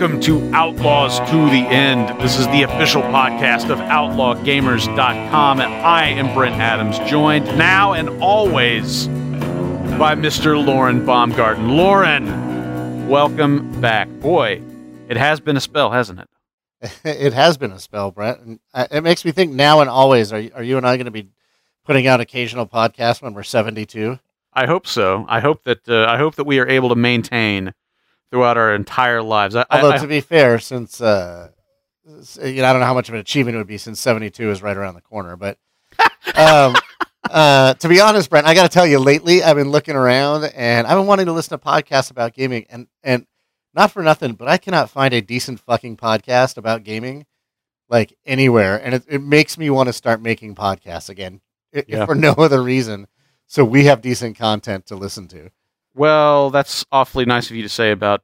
Welcome to Outlaws to the End. This is the official podcast of OutlawGamers.com, and I am Brent Adams, joined now and always by Mr. Lauren Baumgarten. Lauren, welcome back. Boy, it has been a spell, hasn't it? it has been a spell, Brent. And it makes me think now and always. Are you, are you and I going to be putting out occasional podcasts when we're seventy-two? I hope so. I hope that uh, I hope that we are able to maintain throughout our entire lives. I, Although I, to be fair, since uh, you know, I don't know how much of an achievement it would be since seventy-two is right around the corner. But um, uh, to be honest, Brent, I got to tell you, lately I've been looking around and I've been wanting to listen to podcasts about gaming, and and not for nothing, but I cannot find a decent fucking podcast about gaming like anywhere, and it, it makes me want to start making podcasts again, i- if Yeah. for no other reason. So we have decent content to listen to. well, that's awfully nice of you to say about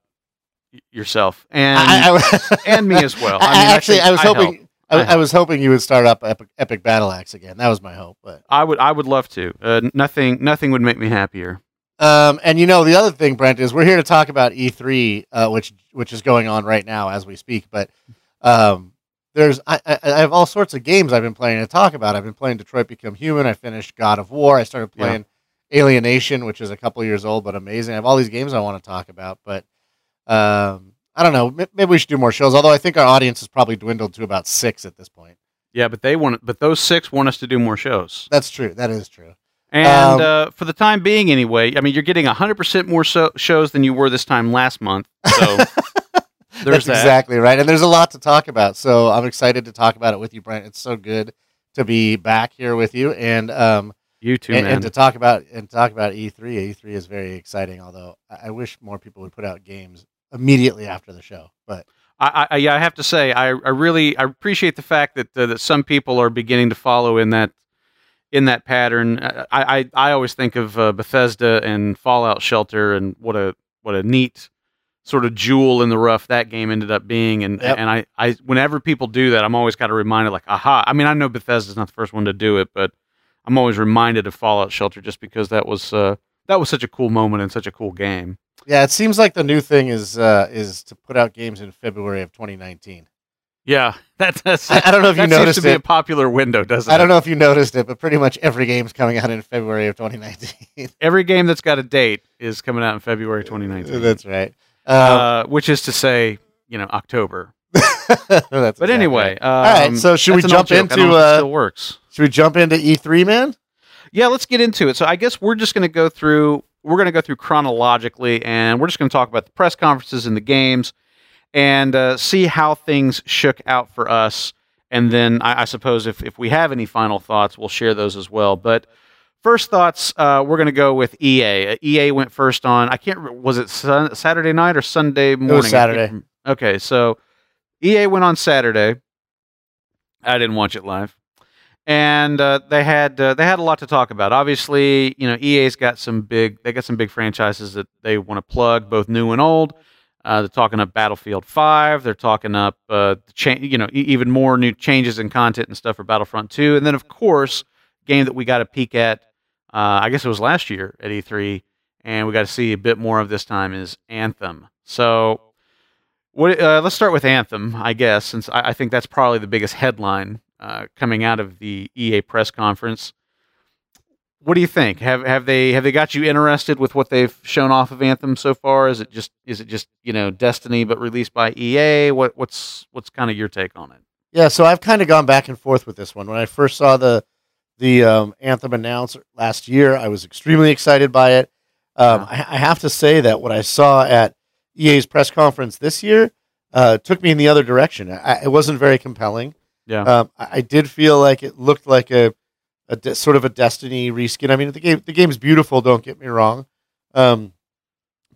yourself and I, I- and me as well. I, mean, actually, I was hoping. I, was hoping you would start up Epic, Epic Battle Axe again. That was my hope. But I would I would love to. Uh, nothing nothing would make me happier. um, and you know the other thing, Brent, is we're here to talk about E3, uh, which which is going on right now as we speak. But um, there's I, I, have all sorts of games I've been playing to talk about. I've been playing Detroit Become Human. I finished God of War. I started Yeah. playing Alienation, which is a couple years old but amazing. I have all these games I want to talk about, but um, I don't know. Maybe we should do more shows. Although I think our audience has probably dwindled to about six at this point. Yeah, but they want but those six want us to do more shows. That's true. That is true. And Um, uh, for the time being, anyway, I mean, you're getting 100% more so- shows than you were this time last month. So there's That's that. exactly right. And there's a lot to talk about. So I'm excited to talk about it with you, Brent. It's so good to be back here with you and um You too, and, man. and to talk about and talk about E E3. E3 is very exciting. Although I wish more people would put out games immediately after the show. But I, I, yeah, I have to say, I, I really I appreciate the fact that uh, that some people are beginning to follow in that in that pattern. Uh, I I, I always think of uh, Bethesda and Fallout Shelter and what a what a neat sort of jewel in the rough that game ended up being. And Yep. and I, I whenever people do that, I'm always kind of reminded like, aha. I mean, I know Bethesda's not the first one to do it, but I'm always reminded of Fallout Shelter just because that was uh, that was such a cool moment and such a cool game. Yeah, it seems like the new thing is uh, is to put out games in February of 2019. Yeah, that, that's I, I don't know if you noticed. seems to be a popular window, doesn't it? I don't know if you noticed it, but pretty much every game's coming out in February of 2019. Every game that's got a date is coming out in February 2019. That's right. Um, uh, which is to say, you know, October. that's But anyway, right. right, um, so should we that's an old jump. I into, it uh, still works? should we jump into E3, man? Yeah, let's get into it. So I guess we're just going to go through. We're going to go through chronologically, and we're just going to talk about the press conferences and the games, and uh, see how things shook out for us. And then I, I suppose if if we have any final thoughts, we'll share those as well. But first thoughts, uh, we're going to go with EA. Uh, EA went first on. I can't. remember Was it sun, Saturday night or Sunday morning? Saturday. Okay, so EA went on Saturday. I didn't watch it live and uh, they had uh, they had a lot to talk about. Obviously, you know, EA's got some big they got some big franchises that they want to plug, both new and old. Uh, they're talking up Battlefield Five. They're talking up uh, the cha- you know e- even more new changes in content and stuff for Battlefront Two, and then of course, game that we got a peek at. Uh, I guess it was last year at E3, and we got to see a bit more of this time is Anthem. So. What, uh, let's start with Anthem, I guess, since I, I think that's probably the biggest headline uh, coming out of the EA press conference. What do you think? Have have they have they got you interested with what they've shown off of Anthem so far? Is it just is it just you know Destiny but released by EA? What what's what's kind of your take on it? Yeah, so I've kind of gone back and forth with this one. When I first saw the the um, Anthem announced last year, I was extremely excited by it. Um, I, I have to say that what I saw at EA's press conference this year uh, took me in the other direction. I, it wasn't very compelling. Yeah. Um, I, I did feel like it looked like a, a de- sort of a Destiny reskin. I mean, the game the game's beautiful. Don't get me wrong, um,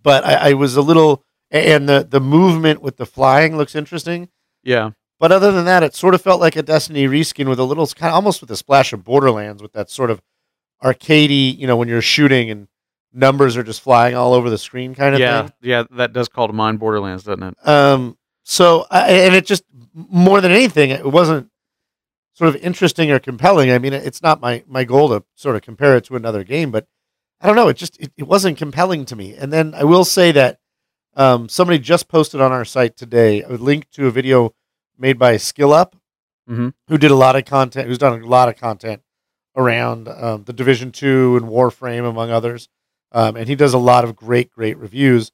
but I, I was a little and the the movement with the flying looks interesting. Yeah, But other than that, it sort of felt like a Destiny reskin with a little kind of almost with a splash of Borderlands with that sort of arcadey, you know, when you're shooting and numbers are just flying all over the screen kind of yeah, thing. yeah. That does call to mind Borderlands, doesn't it? Um, so I, and it just more than anything, it wasn't sort of interesting or compelling. I mean, it's not my my goal to sort of compare it to another game, but I don't know. It just it, it wasn't compelling to me. And then I will say that Um, somebody just posted on our site today a link to a video made by SkillUp, Mhm. who did a lot of content, who's done a lot of content around um, the Division Two and Warframe, among others. Um, and he does a lot of great, great reviews.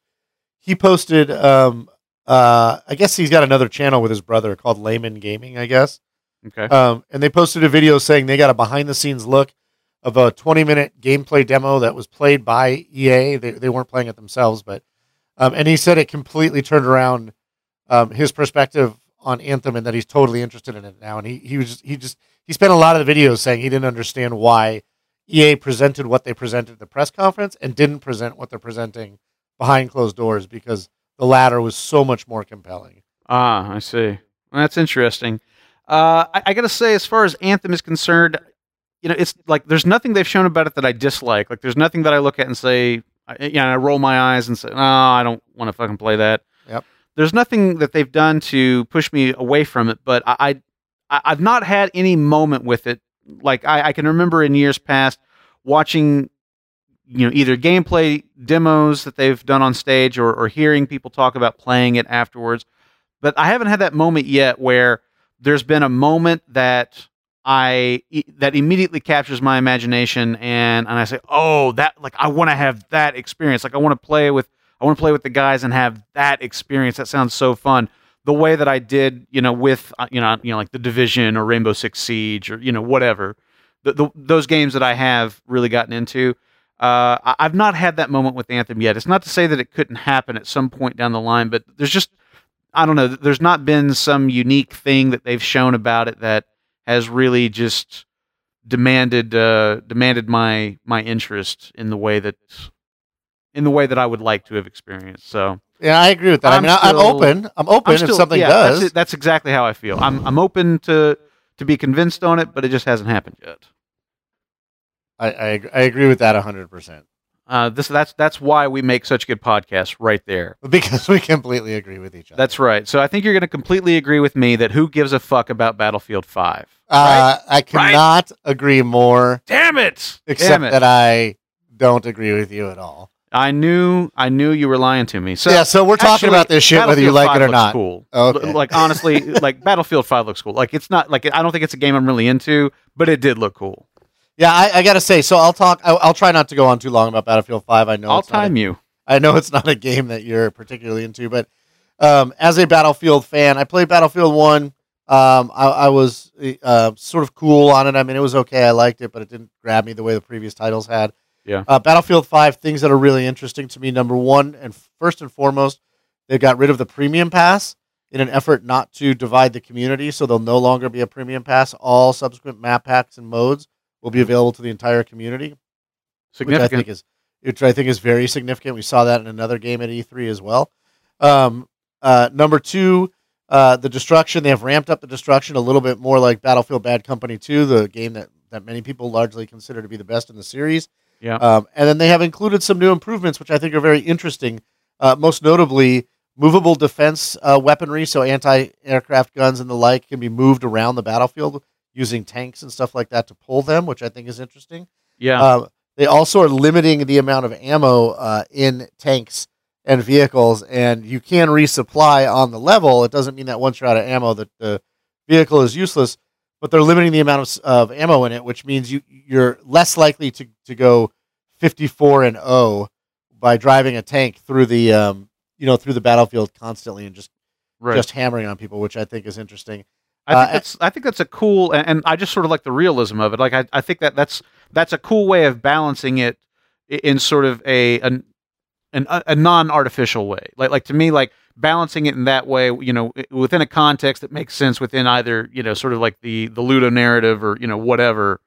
He posted, um, uh, I guess he's got another channel with his brother called Laymen Gaming, I guess. Okay. Um, and they posted a video saying they got a behind the scenes look of a 20 minute gameplay demo that was played by EA. They, they weren't playing it themselves, but um, and he said it completely turned around um, his perspective on Anthem and that he's totally interested in it now. And he he was he just he spent a lot of the videos saying he didn't understand why EA presented what they presented at the press conference and didn't present what they're presenting behind closed doors because the latter was so much more compelling. Ah, I see. Well, that's interesting. Uh, I, I got to say, as far as Anthem is concerned, you know, it's like there's nothing they've shown about it that I dislike. Like, there's nothing that I look at and say, I, you know, I roll my eyes and say, no, I don't want to fucking play that. Yep. There's nothing that they've done to push me away from it, but I, I I've not had any moment with it. Like I, I can remember in years past watching you know either gameplay demos that they've done on stage or, or hearing people talk about playing it afterwards. But i haven't had that moment yet where there's been a moment that i that immediately captures my imagination and and i say oh that like i want to have that experience. Like i want to play with i want to play with the guys and have that experience. That sounds so fun. The way that i did you know with uh, you know you know like the division or rainbow six siege or you know whatever the, the, those games that i have really gotten into uh, I- I've not had that moment with Anthem yet. It's not to say that it couldn't happen at some point down the line, but there's just I don't know. There's not been some unique thing that they've shown about it that has really just demanded uh, demanded my my interest in the way that in the way that I would like to have experienced. So Yeah, I agree with that. i I'm mean, I- I'm open. I'm open I'm if something yeah, does. That's, that's exactly how I feel. I'm I'm open to to be convinced on it, but it just hasn't happened yet. I, I I agree with that hundred percent Uh, this that's that's why we make such good podcasts right there. because we completely agree with each other. That's right. So I think you're going to completely agree with me that who gives a fuck about Battlefield 5? uh, I cannot agree more, Damn it! except Damn it. that I don't agree with you at all. I knew I knew you were lying to me. So yeah, so we're talking actually, about this shit whether you like 5 it or not. Cool. Okay. L- Like honestly, like Battlefield 5 looks cool. Like it's not like I don't think it's a game I'm really into, but it did look cool. Yeah, I, I gotta say. So I'll talk. I'll, I'll try not to go on too long about Battlefield Five. I know I'll it's not a- time you. I know it's not a game that you're particularly into, but um, as a Battlefield fan, I played Battlefield One. Um, I, I was uh, sort of cool on it. I mean, it was okay. I liked it, but it didn't grab me the way the previous titles had. Yeah. Uh, Battlefield Five things that are really interesting to me. Number one, and first and foremost, they got rid of the premium pass in an effort not to divide the community. So there'll no longer be a premium pass. All subsequent map packs and modes will be available to the entire community which I think is which I think is very significant. We saw that in another game at E3 as well. Um, uh, number two, uh, the destruction. They have ramped up the destruction a little bit more like Battlefield Bad Company 2, the game that, that many people largely consider to be the best in the series. Yeah. Um, and then they have included some new improvements, which I think are very interesting. Uh, most notably, movable defense uh, weaponry, so anti-aircraft guns and the like can be moved around the battlefield using tanks and stuff like that to pull them, which I think is interesting. yeah. Uh, they also are limiting the amount of ammo uh, in tanks and vehicles, and you can resupply on the level. It doesn't mean that once you're out of ammo that the vehicle is useless, but they're limiting the amount of, of ammo in it, which means you you're less likely to, to go 54 and 0 by driving a tank through the um, you know through the battlefield constantly and just right. just hammering on people, which I think is interesting. I think Uh, that's I think that's a cool and, and I just sort of like the realism of it. Like I, I think that that's that's a cool way of balancing it in sort of a an an, a non-artificial way. Like like to me like balancing it in that way, you know, within a context that makes sense within either, you know, sort of like the the ludonarrative or, you know, whatever.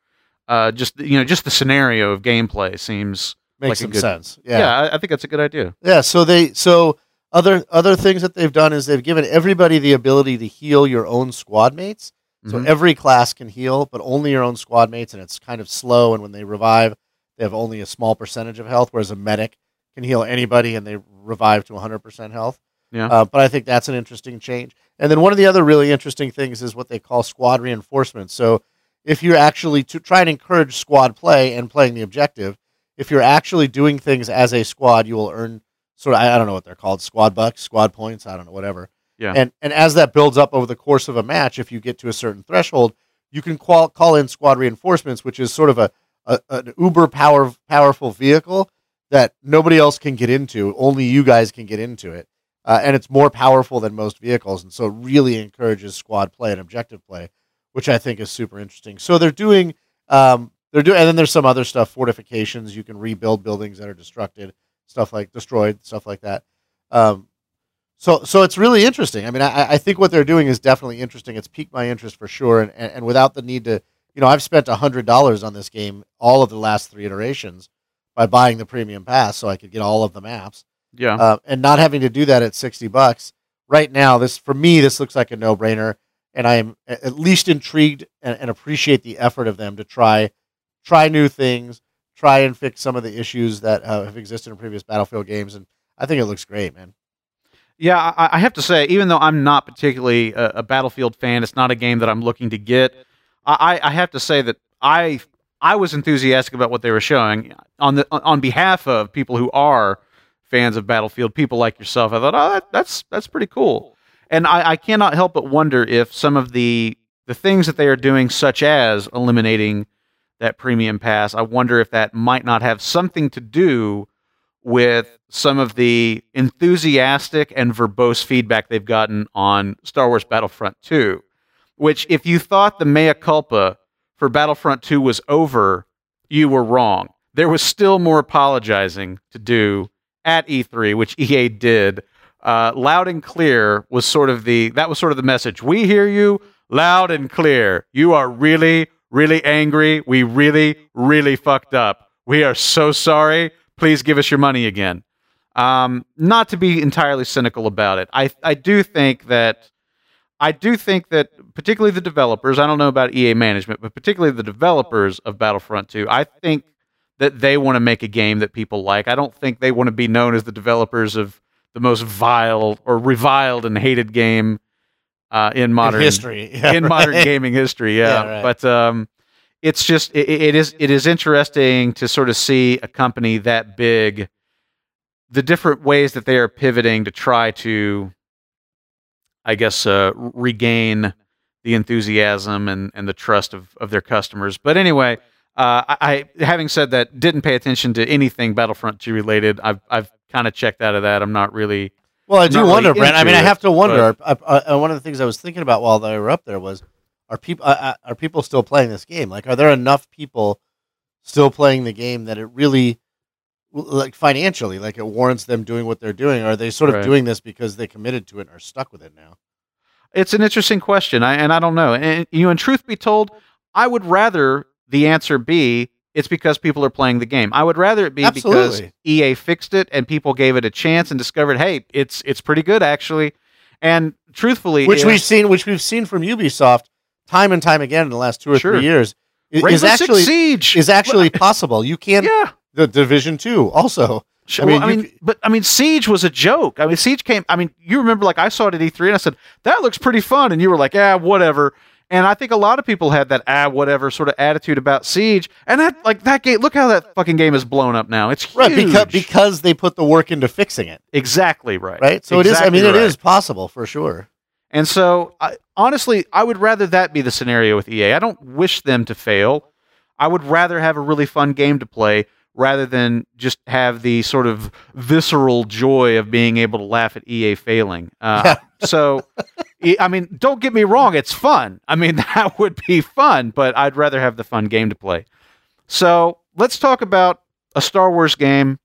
Uh just you know, just the scenario of gameplay seems Makes Like a some good- sense. yeah, I, I think that's a good idea. Yeah, so they so other other things that they've done is they've given everybody the ability to heal your own squad mates. So Mhm. every class can heal, but only your own squad mates, and it's kind of slow. And when they revive, they have only a small percentage of health, whereas a medic can heal anybody and they revive to 100% health. Yeah. Uh, but I think that's an interesting change. And then one of the other really interesting things is what they call squad reinforcement. So if you're actually to try and encourage squad play and playing the objective, if you're actually doing things as a squad, you will earn sort of I, don't know what they're called, squad bucks, squad points, I don't know, whatever. Yeah. And and as that builds up over the course of a match, if you get to a certain threshold, you can call call in squad reinforcements, which is sort of a, a an uber power powerful vehicle that nobody else can get into. Only you guys can get into it, uh, and it's more powerful than most vehicles, and so it really encourages squad play and objective play, which I think is super interesting. So they're doing. Um, they're doing, and then there's some other stuff, fortifications. You can rebuild buildings that are destructed, stuff like destroyed, stuff like that. Um, so, so it's really interesting. I mean, I, I think what they're doing is definitely interesting. It's piqued my interest for sure, and, and, and without the need to, you know, I've spent hundred dollars on this game all of the last three iterations by buying the premium pass, so I could get all of the maps. Yeah. Uh, and not having to do that at sixty bucks right now. This for me, this looks like a no brainer, and I am at least intrigued and, and appreciate the effort of them to try, try new things, try and fix some of the issues that uh, have existed in previous Battlefield games, and I think it looks great, man. Yeah, I, I have to say, even though I'm not particularly a, a, Battlefield fan, it's not a game that I'm looking to get. I, I have to say that I I was enthusiastic about what they were showing on the on behalf of people who are fans of Battlefield, people like yourself. I thought, oh, that, that's that's pretty cool, and I, I cannot help but wonder if some of the the things that they are doing, such as eliminating that premium pass, I wonder if that might not have something to do with some of the enthusiastic and verbose feedback they've gotten on Star Wars Battlefront 2, which, if you thought the mea culpa for Battlefront 2 was over, you were wrong. There was still more apologizing to do at E3, which EA did. Uh, loud and clear was sort of the that was sort of the message. We hear you loud and clear. You are really, really angry. We really, really fucked up. We are so sorry please give us your money again. Um, not to be entirely cynical about it, I I do think that I do think that particularly the developers. I don't know about EA management, but particularly the developers of Battlefront 2. I think that they want to make a game that people like. I don't think they want to be known as the developers of the most vile or reviled and hated game uh, in modern in history, yeah, in right. modern gaming history. Yeah, Yeah, right. but um, it's just it, it is it is interesting to sort of see a company that big the different ways that they are pivoting to try to i guess uh, regain the enthusiasm and, and the trust of, of their customers but anyway uh, I, I having said that didn't pay attention to anything battlefront 2 related i've, I've kind of checked out of that i'm not really Well, I do wonder, really Brent. I mean, I have to wonder. One of the things I was thinking about while they were up there was, are people uh, uh, are people still playing this game? Like, are there enough people still playing the game that it really, like financially, like it warrants them doing what they're doing? Or are they sort of Right. doing this because they committed to it and are stuck with it now? It's an interesting question, I, and I don't know. And you know, and truth be told, I would rather the answer be it's because people are playing the game. I would rather it be because EA fixed it and people gave it a chance and discovered, hey, it's it's pretty good actually. And truthfully, Which we've seen, which we've seen from Ubisoft time and time again in the last two or Sure. three years, Rainbow is actually Siege is actually possible. You can yeah. the Division Two also. Sure. I mean, Well, I mean, c- but I mean, Siege was a joke. I mean, Siege came. I mean, you remember, like I saw it at E3, and I said that looks pretty fun, and you were like, ah, whatever. And I think a lot of people had that ah, whatever sort of attitude about Siege, and that like that game. Look how that fucking game is blown up now. It's huge. Right, because because they put the work into fixing it. exactly right. Right, so it is. I Exactly mean, it is possible for sure. And so, I, honestly, I would rather that be the scenario with EA. I don't wish them to fail. I would rather have a really fun game to play rather than just have the sort of visceral joy of being able to laugh at EA failing. Uh, so, e- I mean, don't get me wrong, it's fun. I mean, that would be fun, but I'd rather have the fun game to play. So, let's talk about a Star Wars game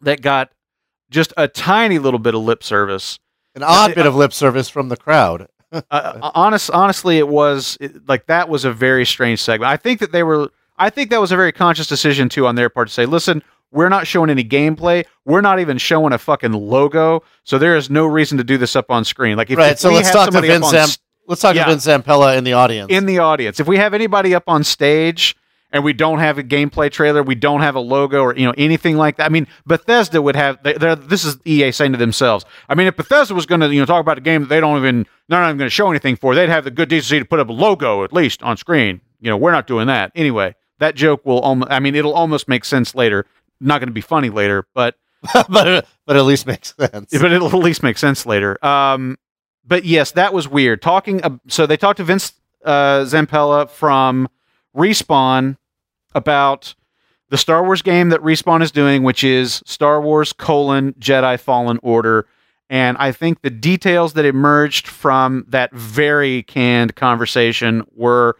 that got just a tiny little bit of lip service An odd bit of lip service from the crowd. uh, honest, honestly, it was it- like that was a very strange segment. I think that they were. I think that was a very conscious decision too on their part to say, "Listen, we're not showing any gameplay. We're not even showing a fucking logo. So there is no reason to do this up on screen. Like if, right. if So we let's talk to Vince. on Zam- let's talk Yeah. to Vince Zampella in the audience. in the audience, if we have anybody up on stage." And we don't have a gameplay trailer. We don't have a logo or you know anything like that. I mean, Bethesda would have. They, they're- this is EA saying to themselves. I mean, if Bethesda was going to you know talk about a game that they don't even they're not even going to show anything for, they'd have the good decency to put up a logo at least on screen. You know, we're not doing that anyway. That joke will almost. I mean, it'll almost make sense later. Not going to be funny later, but but but at least makes sense. but it'll at least make sense later. Um, but yes, that was weird. Talking, uh, so they talked to Vince uh, Zampella from Respawn about the Star Wars game that Respawn is doing, which is Star Wars colon Jedi Fallen Order. And I think the details that emerged from that very canned conversation were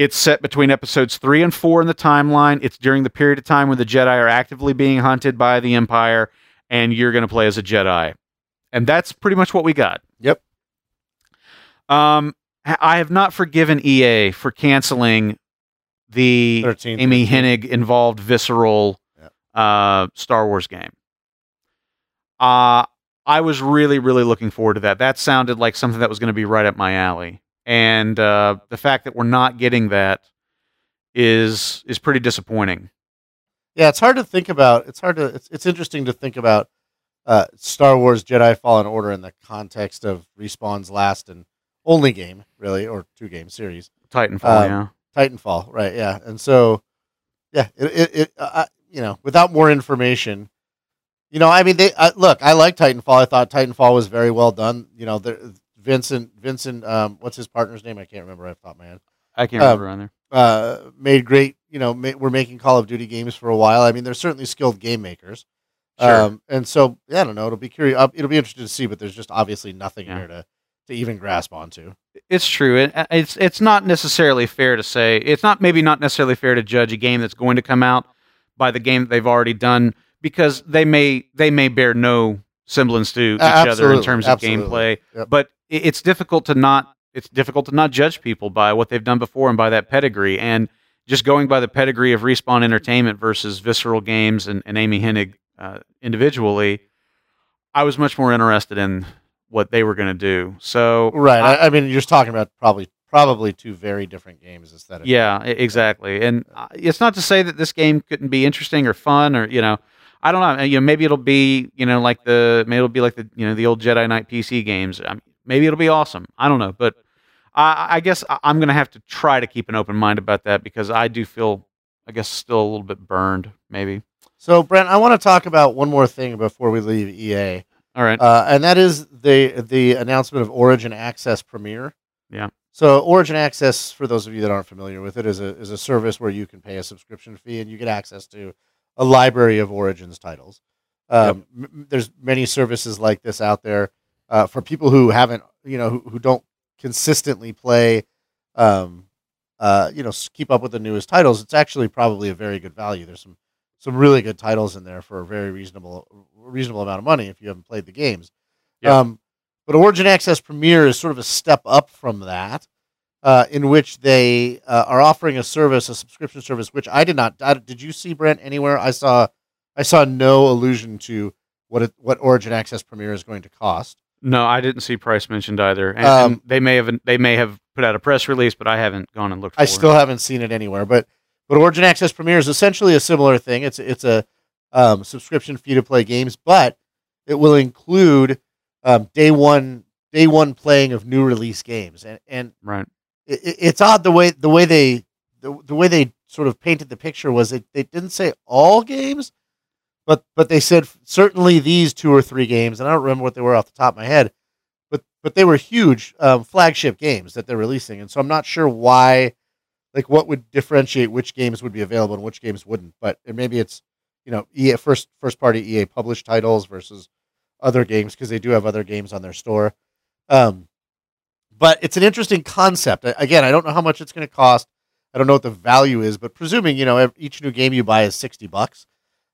it's set between episodes three and four in the timeline. It's during the period of time when the Jedi are actively being hunted by the Empire, and you're going to play as a Jedi. And that's pretty much what we got. Yep. Um, I have not forgiven EA for canceling the 13, Amy 13. Hennig involved visceral Yep. uh, Star Wars game. Uh, I was really, really looking forward to that. That sounded like something that was going to be right up my alley. And uh, the fact that we're not getting that is is pretty disappointing. Yeah, it's hard to think about. It's hard to. It's it's interesting to think about uh, Star Wars Jedi Fallen Order in the context of Respawn's last and only game, really, or two game series, Titanfall, Um, yeah. Titanfall. Right? Yeah, and so yeah, it it, it uh, you know without more information. You know, I mean, they uh, look. I like Titanfall. I thought Titanfall was very well done. You know, the, Vincent, Vincent, um, what's his partner's name? I can't remember off the top of my head. I can't um, remember on there. uh, made great. You know, ma- we're making Call of Duty games for a while. I mean, they're certainly skilled game makers. Sure. Um, and so yeah, I don't know. It'll be curious. It'll be interesting to see, but there's just obviously nothing Yeah. here to to even grasp onto. It's true. It, uh, it's it's not necessarily fair to say. It's not maybe not necessarily fair to judge a game that's going to come out by the game that they've already done because they may they may bear no semblance to each A- other in terms of absolutely. gameplay. Yep. But it's difficult to not it's difficult to not judge people by what they've done before and by that pedigree and just going by the pedigree of Respawn Entertainment versus Visceral Games and, and Amy Hennig uh, individually. I was much more interested in what they were going to do. So Right. I- I, mean, you're just talking about probably probably two very different games instead of Yeah, exactly. And uh, it's not to say that this game couldn't be interesting or fun or you know, I don't know. You know, maybe it'll be you know like the maybe it'll be like the you know the old Jedi Knight PC games. Um, maybe it'll be awesome. I don't know, but I, I guess I'm gonna have to try to keep an open mind about that because I do feel I guess still a little bit burned. Maybe. So, Brent, I want to talk about one more thing before we leave EA, All right. uh, and that is the the announcement of Origin Access Premier. Yeah. So, Origin Access, for those of you that aren't familiar with it, is a is a service where you can pay a subscription fee and you get access to a library of Origins titles. Um, m- m- there's many services like this out there uh, for people who haven't, you know, who, who don't consistently play, um, uh, you know, keep up with the newest titles. It's actually probably a very good value. There's some some really good titles in there for a very reasonable reasonable amount of money if you haven't played the games. Yeah. Um, but Origin Access Premier is sort of a step up from that, uh, in which they uh, are offering a service, a subscription service, which I did not. I, did you see Brent anywhere? I saw, I saw no allusion to what it, what Origin Access Premier is going to cost. no, I didn't see price mentioned either. And, Um, and they may have they may have put out a press release, but I haven't gone and looked. For I it. still haven't seen it anywhere, but but Origin Access Premier is essentially a similar thing. It's it's a um, subscription fee to play games, but it will include um, day one day one playing of new release games, and and right. It, it- it's odd the way the way they the, the way they sort of painted the picture was it they didn't say all games, but but they said certainly these two or three games, and I don't remember what they were off the top of my head, but but they were huge um, flagship games that they're releasing, and so I'm not sure why, like what would differentiate which games would be available and which games wouldn't, but maybe it's you know EA first first party EA published titles versus other games because they do have other games on their store. Um, but it's an interesting concept. Again, I don't know how much it's going to cost. I don't know what the value is, but presuming you know each new game you buy is sixty bucks,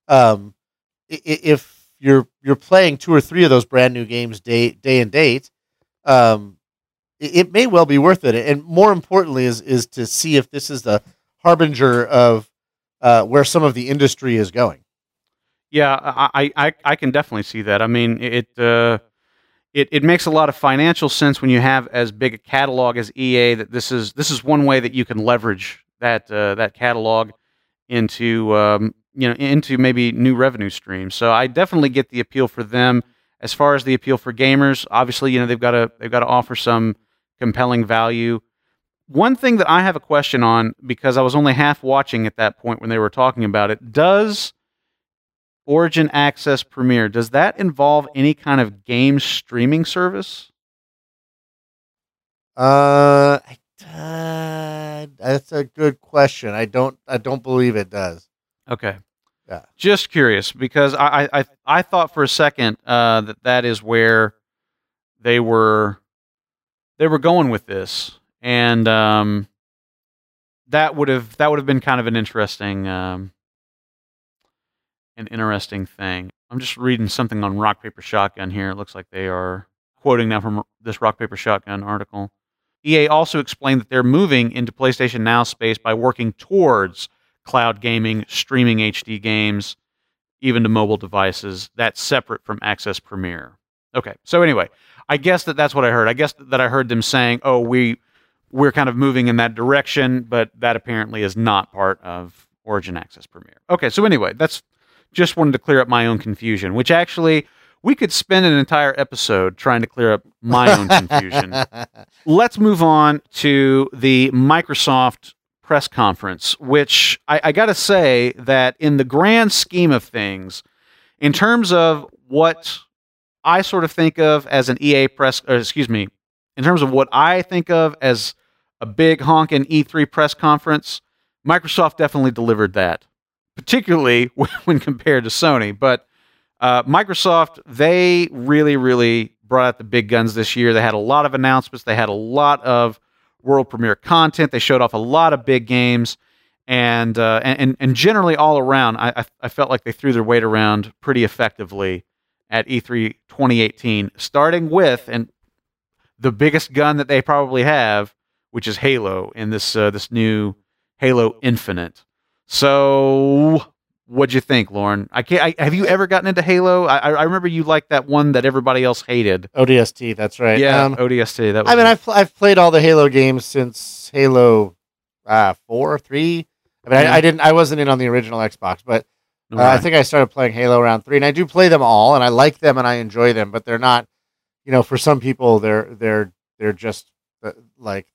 um, if you're you're playing two or three of those brand new games day day and date, um, it, may well be worth it. And more importantly, is is to see if this is the harbinger of uh, where some of the industry is going. Yeah, I, I, I- I can definitely see that. I mean, it, uh, it it makes a lot of financial sense when you have as big a catalog as EA. That this is this is one way that you can leverage that uh, that catalog into um, you know into maybe new revenue streams. So I definitely get the appeal for them. As far as the appeal for gamers, obviously, you know they've got to they've got to offer some compelling value. One thing that I have a question on because I was only half watching at that point when they were talking about it does Origin Access Premier, does that involve any kind of game streaming service? Uh, I- uh, that's a good question. I don't. I don't believe it does. Okay. Yeah. Just curious because I I I, I thought for a second uh, that that is where they were they were going with this, and um, that would have that would have been kind of an interesting um, an interesting thing. I'm just reading something on Rock Paper Shotgun here. It looks like they are quoting now from this Rock Paper Shotgun article. EA also explained that they're moving into PlayStation Now space by working towards cloud gaming, streaming HD games, even to mobile devices. That's separate from Access Premier. Okay, so anyway, I guess that that's what I heard. I guess that I heard them saying, "Oh, we we're kind of moving in that direction," but that apparently is not part of Origin Access Premier. Okay, so anyway, that's just wanted to clear up my own confusion, which actually we could spend an entire episode trying to clear up my own confusion. Let's move on to the Microsoft press conference, which I, I got to say that in the grand scheme of things, in terms of what I sort of think of as an EA press, excuse me, in terms of what I think of as a big honking E3 press conference, Microsoft definitely delivered that, particularly when compared to Sony. But uh, Microsoft, they really, really brought out the big guns this year. They had a lot of announcements. They had a lot of world premiere content. They showed off a lot of big games, and uh, and and generally all around, I, I felt like they threw their weight around pretty effectively at E E3 2018. Starting with and the biggest gun that they probably have, which is Halo in this uh, this new Halo Infinite. So What'd you think, Lauren? I can't. I, have you ever gotten into Halo? I, I remember you liked that one that everybody else hated. ODST, that's right. Yeah, Um, ODST. That was I mean, I've I've played all the Halo games since Halo uh, four, three. I mean, Yeah. I, I didn't, I wasn't in on the original Xbox, but uh, I think I started playing Halo around three, and I do play them all, and I like them and I enjoy them, but they're not, you know, for some people, they're they're they're just uh, like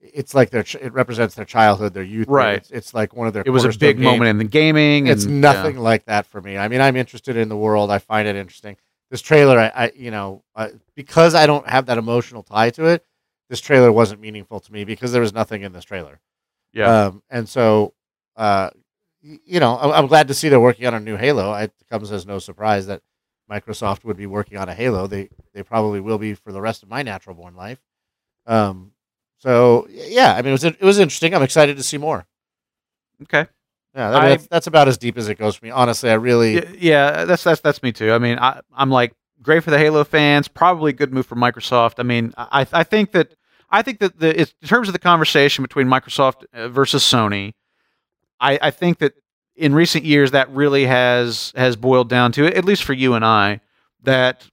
it's like their it represents their childhood, their youth. Right. It's, it's like one of their. it was a big games. moment in the gaming. It's and, nothing like that for me. I mean, I'm interested in the world. I find it interesting. This trailer, I, I you know, uh, because I don't have that emotional tie to it, this trailer wasn't meaningful to me because there was nothing in this trailer. Yeah. yeah. Um, and so, uh, you know, I'm, I'm glad to see they're working on a new Halo. It comes as no surprise that Microsoft would be working on a Halo. They they probably will be for the rest of my natural born life. Um, so yeah, I mean, it was it was interesting. I'm excited to see more. okay. Yeah, that, I- that's, that's about as deep as it goes for me. Honestly, I really. Yeah, that's that's that's me too. I mean, I, I'm like great for the Halo fans. Probably a good move for Microsoft. I mean, I I think that I think that the it's, in terms of the conversation between Microsoft uh, versus Sony, I I think that in recent years that really has has boiled down to at least for you and I that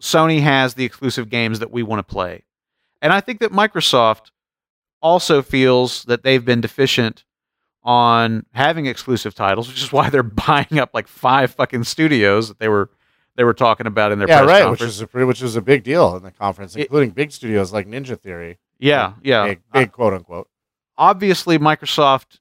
Sony has the exclusive games that we want to play, and I think that Microsoft also feels that they've been deficient on having exclusive titles, which is why they're buying up like five fucking studios that they were they were talking about in their yeah, press right. Which is a pretty, which was a big deal in the conference, It- including big studios like Ninja Theory. yeah, yeah. big, big quote unquote. obviously Microsoft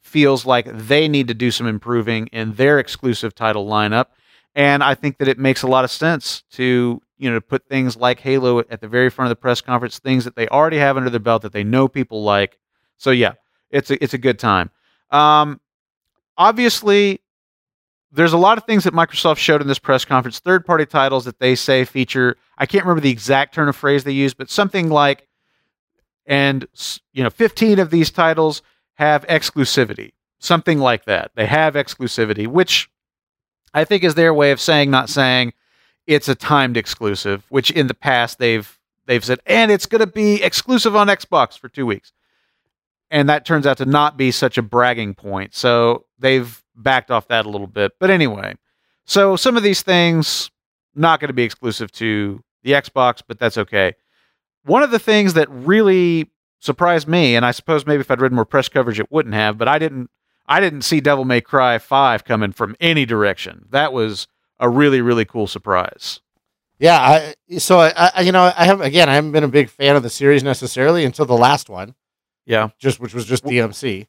feels like they need to do some improving in their exclusive title lineup and I think that it makes a lot of sense to you know to put things like Halo at the very front of the press conference things that they already have under their belt that they know people like. So yeah it's a, it's a good time. Um, obviously there's a lot of things that Microsoft showed in this press conference third party titles that they say feature I can't remember the exact turn of phrase they used but something like and you know 15 of these titles have exclusivity something like that. They have exclusivity which i think is their way of saying not saying it's a timed exclusive which in the past they've they've said and it's going to be exclusive on xbox for two weeks and that turns out to not be such a bragging point so they've backed off that a little bit but anyway so some of these things not going to be exclusive to the xbox but that's okay one of the things that really surprised me, and I suppose maybe if I'd read more press coverage, it wouldn't have, but I didn't. I didn't see Devil May Cry Five coming from any direction. That was a really, really cool surprise. Yeah, I, so I, I, you know, I have again, I haven't been a big fan of the series necessarily until the last one, Yeah. just which was just DMC.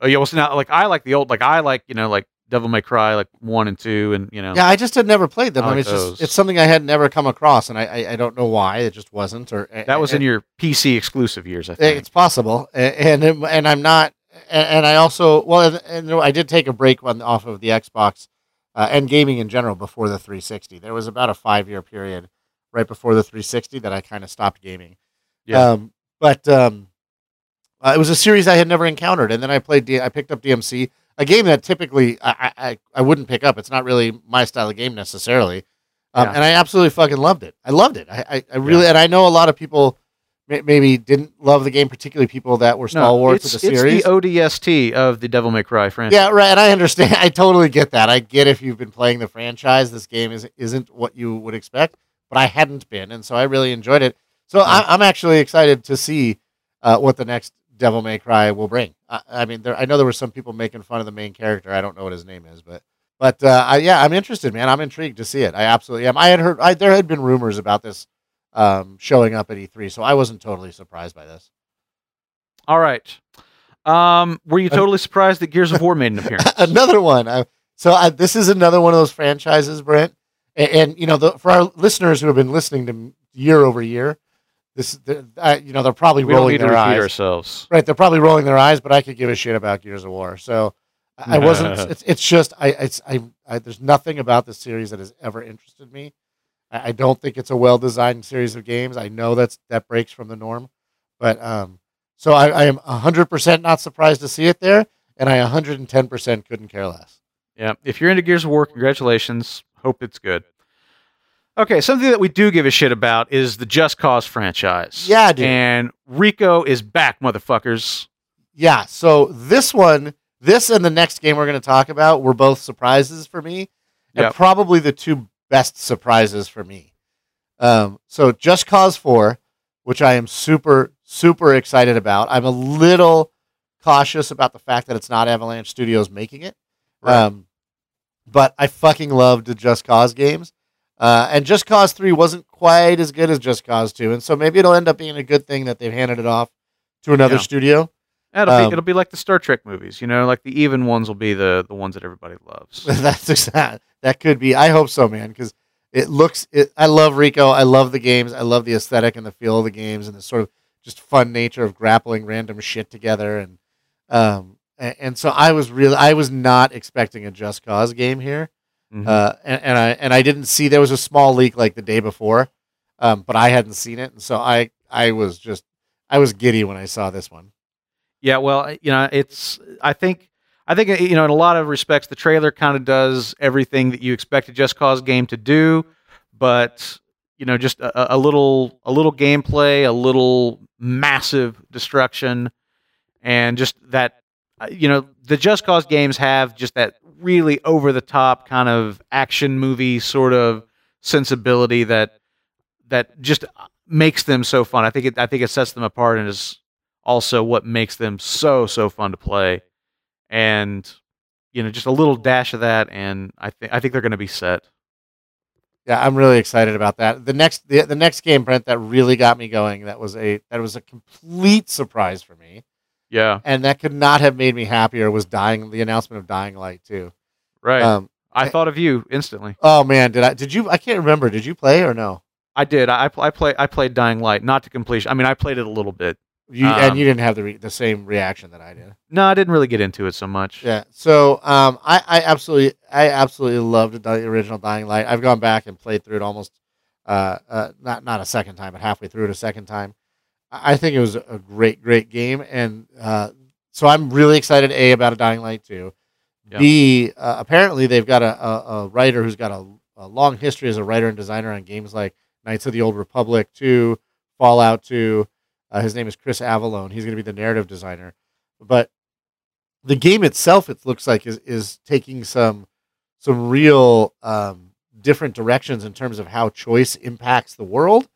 Oh yeah. Well, so now, like I like the old, like I like you know, like Devil May Cry like one and two, and you know, Yeah, I just had never played them. I I, mean, like it's just it's something I had never come across, and I I, I don't know why. It just wasn't. Or that was in your PC exclusive years, I think. It's possible, and and, and I'm not, and, and I also well, and, and I did take a break on off of the Xbox uh, and gaming in general before the 360. There was about a five year period right before the 360 that I kind of stopped gaming. Yeah. Um, but um, uh, it was a series I had never encountered, and then I played. D- I picked up DMC, a game that typically I, I I- wouldn't pick up. It's not really my style of game necessarily, um, Yeah. and I absolutely fucking loved it. I loved it. I I, I really, and I know a lot of people maybe didn't love the game, particularly people that were stalwarts it's, of the series. it's the ODST of the Devil May Cry franchise. yeah, right. And I understand. I totally get that. I get if you've been playing the franchise, this game is isn't what you would expect. But I hadn't been, and so I really enjoyed it. So I, I'm actually excited to see uh, what the next Devil May Cry will bring. I, I mean, there, I know there were some people making fun of the main character. I don't know what his name is, but but uh, I, yeah, I'm interested, man. I'm intrigued to see it. I absolutely am. I had heard I, there had been rumors about this um, showing up at E3, so I wasn't totally surprised by this. All right. Um, were you totally surprised that Gears of War made an appearance? another one. Uh, so uh, this is another one of those franchises, Brent. And, and you know, the, for our listeners who have been listening to year over year, this, the, uh, you know, they're probably we rolling their eyes. ourselves. Right, they're probably rolling their eyes, but I could give a shit about Gears of War. So I I wasn't. it's, it's just I. It's I, I. There's nothing about this series that has ever interested me. I, don't think it's a well designed series of games. I know that's that breaks from the norm, but um. So I, I am hundred percent not surprised to see it there, and I 110 percent couldn't care less. Yeah. If you're into Gears of War, congratulations. Hope it's good. Okay, something that we do give a shit about is the Just Cause franchise. Yeah, dude. And Rico is back, motherfuckers. Yeah. So this one, this and the next game we're going to talk about were both surprises for me, and Yep. probably the two best surprises for me. Um, so Just Cause Four, which I am super super excited about. I'm a little cautious about the fact that it's not Avalanche Studios making it. Right. Um, but I fucking loved the Just Cause games. Uh, and Just Cause 3 wasn't quite as good as Just Cause 2. And so maybe it'll end up being a good thing that they've handed it off to another Yeah. studio. It'll, Um, be, it'll be like the Star Trek movies, you know, like the even ones will be the, the ones that everybody loves. That's exact. That could be. I hope so, man, because it looks. It, I love Rico. I love the games. I love the aesthetic and the feel of the games and the sort of just fun nature of grappling random shit together. And um, and, and so I was really, I was not expecting a Just Cause game here. Mhm. Uh, and, and I and I didn't see there was a small leak like the day before, um, but I hadn't seen it, and so I I was just I was giddy when I saw this one. Yeah, well, you know, it's. I think. I think you know, in a lot of respects, the trailer kind of does everything that you expect a Just Cause game to do, but you know, just a, a little, a little gameplay, a little massive destruction, and just that. uh, You know, the Just Cause games have just that really over the top kind of action movie sort of sensibility that that just makes them so fun. I think it. I think it sets them apart and is also what makes them so so fun to play and you know just a little dash of that and i think i think they're going to be set Yeah, I'm really excited about that. The next the, the next game, Brent, that really got me going. That was a that was a complete surprise for me, yeah and that could not have made me happier. Was dying the announcement of Dying Light two. right Um, i thought of you instantly oh man, did I? Did you? I can't remember. Did you play or no? i did i, I play i played dying light not to completion i mean i played it a little bit You Um, and you didn't have the re, the same reaction that I did. no i didn't really get into it so much Yeah. So um, I, I absolutely I absolutely loved the original Dying Light. I've gone back and played through it almost uh, uh not not a second time, but halfway through it a second time. I I think it was a great great game, and uh, so I'm really excited. A about a Dying Light two. Yeah. B uh, apparently they've got a, a, a writer who's got a, a long history as a writer and designer on games like Knights of the Old Republic two, Fallout two. Uh, his name is Chris Avellone. He's going to be the narrative designer, but the game itself, it looks like, is is taking some some real um, different directions in terms of how choice impacts the world,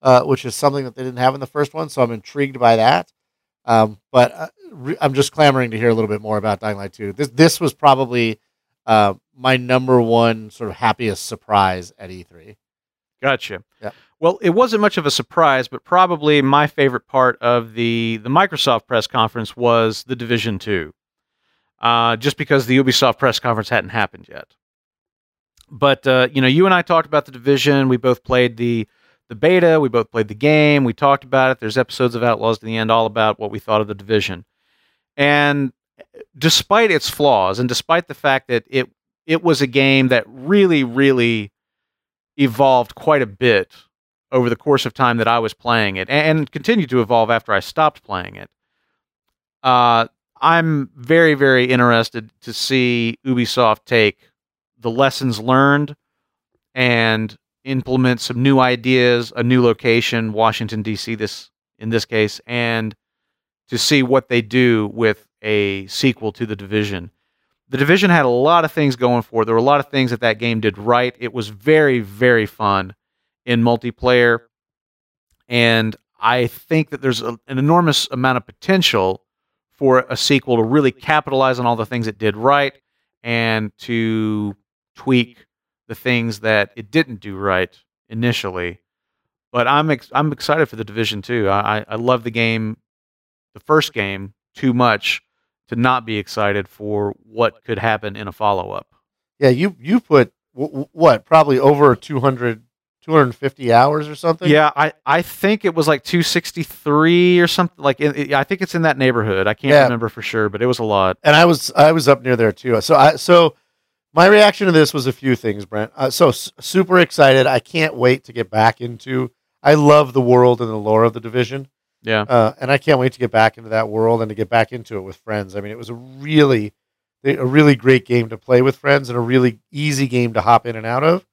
uh, which is something that they didn't have in the first one. So I'm intrigued by that. Um, but uh, re- I'm just clamoring to hear a little bit more about Dying Light 2. This this was probably uh, my number one sort of happiest surprise at E E3. Gotcha. Yeah. Well, it wasn't much of a surprise, but probably my favorite part of the the Microsoft press conference was the Division Two. uh, just because the Ubisoft press conference hadn't happened yet. But uh, you know, you and I talked about the division. We both played the the beta. We both played the game. We talked about it. There's episodes of Outlaws to the end all about what we thought of the division. And despite its flaws, and despite the fact that it it was a game that really, really evolved quite a bit over the course of time that I was playing it, and, and continued to evolve after I stopped playing it. Uh, I'm very, very interested to see Ubisoft take the lessons learned and implement some new ideas, a new location, Washington D.C. This in this case, and to see what they do with a sequel to the Division. The Division had a lot of things going for it. There were a lot of things that that game did right. It was very, very fun in multiplayer, and I think that there's a, an enormous amount of potential for a sequel to really capitalize on all the things it did right and to tweak the things that it didn't do right initially. But I'm ex- I'm excited for the division too. I I love the game, the first game too much to not be excited for what could happen in a follow up. Yeah, you you put w- what probably over 200 250 hours or something. Yeah, I, I think it was like 263 or something. Like it, I think it's in that neighborhood. I can't Yeah. remember for sure, but it was a lot. and I was I was up near there too. So I so my reaction to this was a few things, Brent. Uh, so s- super excited! I can't wait to get back into. I love the world and the lore of the division, Yeah, uh, and I can't wait to get back into that world and to get back into it with friends. I mean, it was a really a really great game to play with friends and a really easy game to hop in and out of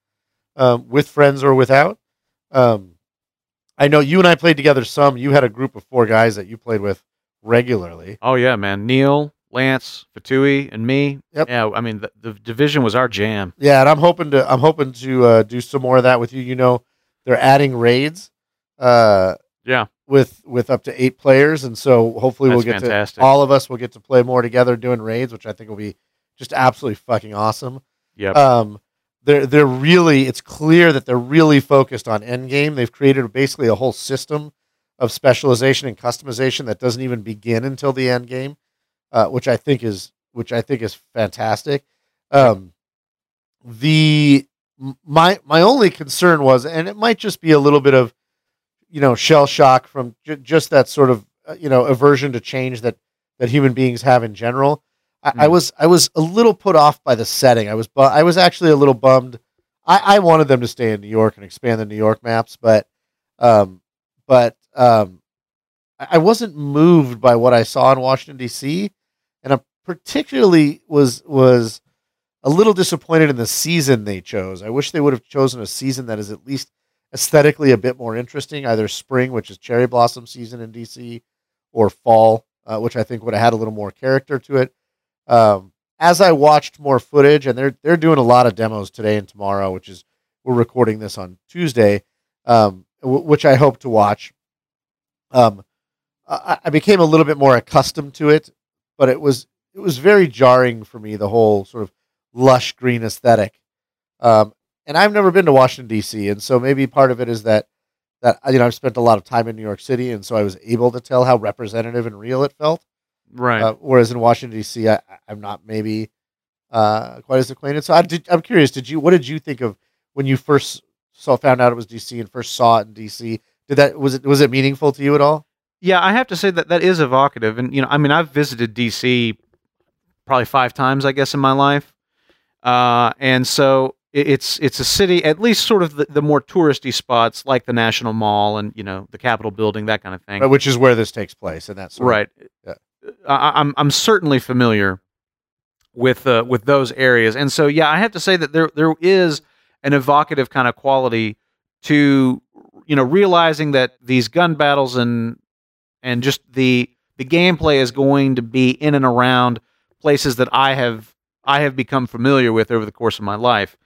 um, with friends or without. Um, I know you and I played together some. You had a group of four guys that you played with regularly. Oh yeah, man. Neil, Lance, Fatui, and me. Yep. Yeah, I mean the, the division was our jam. Yeah, and I'm hoping to I'm hoping to uh, do some more of that with you. You know, they're adding raids. Uh, Yeah. With with up to eight players, and so hopefully we'll get fantastic. to all of us will get to play more together doing raids, which I think will be just absolutely fucking awesome. Yep. Um, they're they're really it's clear that they're really focused on endgame. They've created basically a whole system of specialization and customization that doesn't even begin until the end game, uh, which I think is which I think is fantastic. Um, the my my only concern was, and it might just be a little bit of you know shell shock from j- just that sort of uh, you know aversion to change that that human beings have in general. I, I Mm. was I was a little put off by the setting. I was bu- I was actually a little bummed. I, I wanted them to stay in New York and expand the New York maps, but um, but um, I I wasn't moved by what I saw in Washington D.C. and I particularly was was a little disappointed in the season they chose. I wish they would have chosen a season that is at least aesthetically a bit more interesting, either spring, which is cherry blossom season in DC, or fall, uh, which I think would have had a little more character to it. Um, as I watched more footage, and they're they're doing a lot of demos today and tomorrow, which is we're recording this on Tuesday, um, w- which I hope to watch. Um, I, I became a little bit more accustomed to it, but it was it was very jarring for me the whole sort of lush green aesthetic. Um, and I've never been to Washington D.C., and so maybe part of it is that that you know I've spent a lot of time in New York City, and so I was able to tell how representative and real it felt. right. Uh, whereas in Washington D.C., I, I'm not maybe uh, quite as acquainted. So I I'm curious. Did you? What did you think of when you first saw found out it was D.C. and first saw it in D.C.? Did that was it was it meaningful to you at all? Yeah, I have to say that that is evocative, and you know, I mean, I've visited DC probably five times, I guess, in my life, uh, and so it's it's a city, at least sort of the, the more touristy spots like the National Mall and you know the Capitol Building, that kind of thing. Which is where this takes place, and that's sort of- right. yeah. I, I'm I'm certainly familiar with uh, with those areas, and so yeah, I have to say that there there is an evocative kind of quality to you know realizing that these gun battles and and just the the gameplay is going to be in and around places that I have I have become familiar with over the course of my life,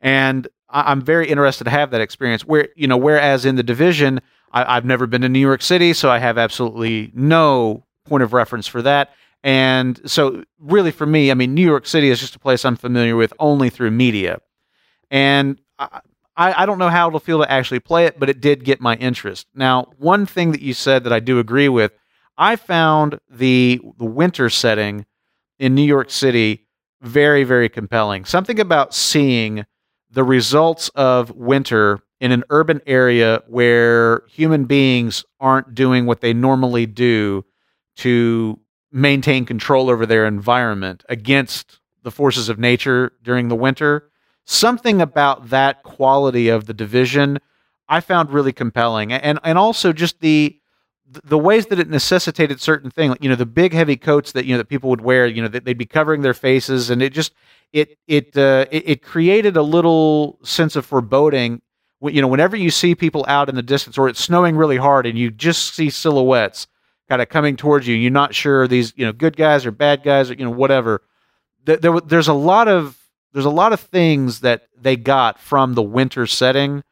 and I, I'm very interested to have that experience. Where you know, whereas in the division, I, I've never been to New York City, so I have absolutely no point of reference for that. And so, really, for me, I mean, New York City is just a place I'm familiar with only through media. And I, I I don't know how it'll feel to actually play it, but it did get my interest. Now, one thing that you said that I do agree with, I found the the winter setting in New York City very, very compelling. Something about seeing the results of winter in an urban area where human beings aren't doing what they normally do to maintain control over their environment against the forces of nature during the winter. Something about that quality of the division I found really compelling, and and also just the the ways that it necessitated certain things, you know, the big heavy coats that you know that people would wear, you know, that they'd be covering their faces, and it just it it uh, it, it created a little sense of foreboding. You know, whenever you see people out in the distance, or it's snowing really hard, and you just see silhouettes kind of coming towards you, you're not sure these you know good guys or bad guys or you know whatever. There, there there's a lot of there's a lot of things that they got from the winter setting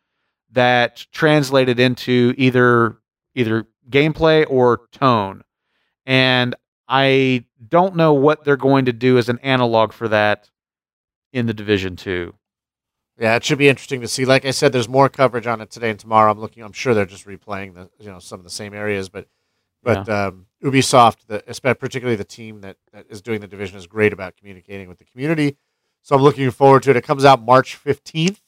that translated into either either gameplay or tone. And I don't know what they're going to do as an analog for that in the Division 2. Yeah, it should be interesting to see. Like I said, there's more coverage on it today and tomorrow. I'm looking. I'm sure they're just replaying the you know some of the same areas, but but yeah. um, Ubisoft, the, particularly the team that, that is doing the division, is great about communicating with the community. So I'm looking forward to it. It comes out March 15th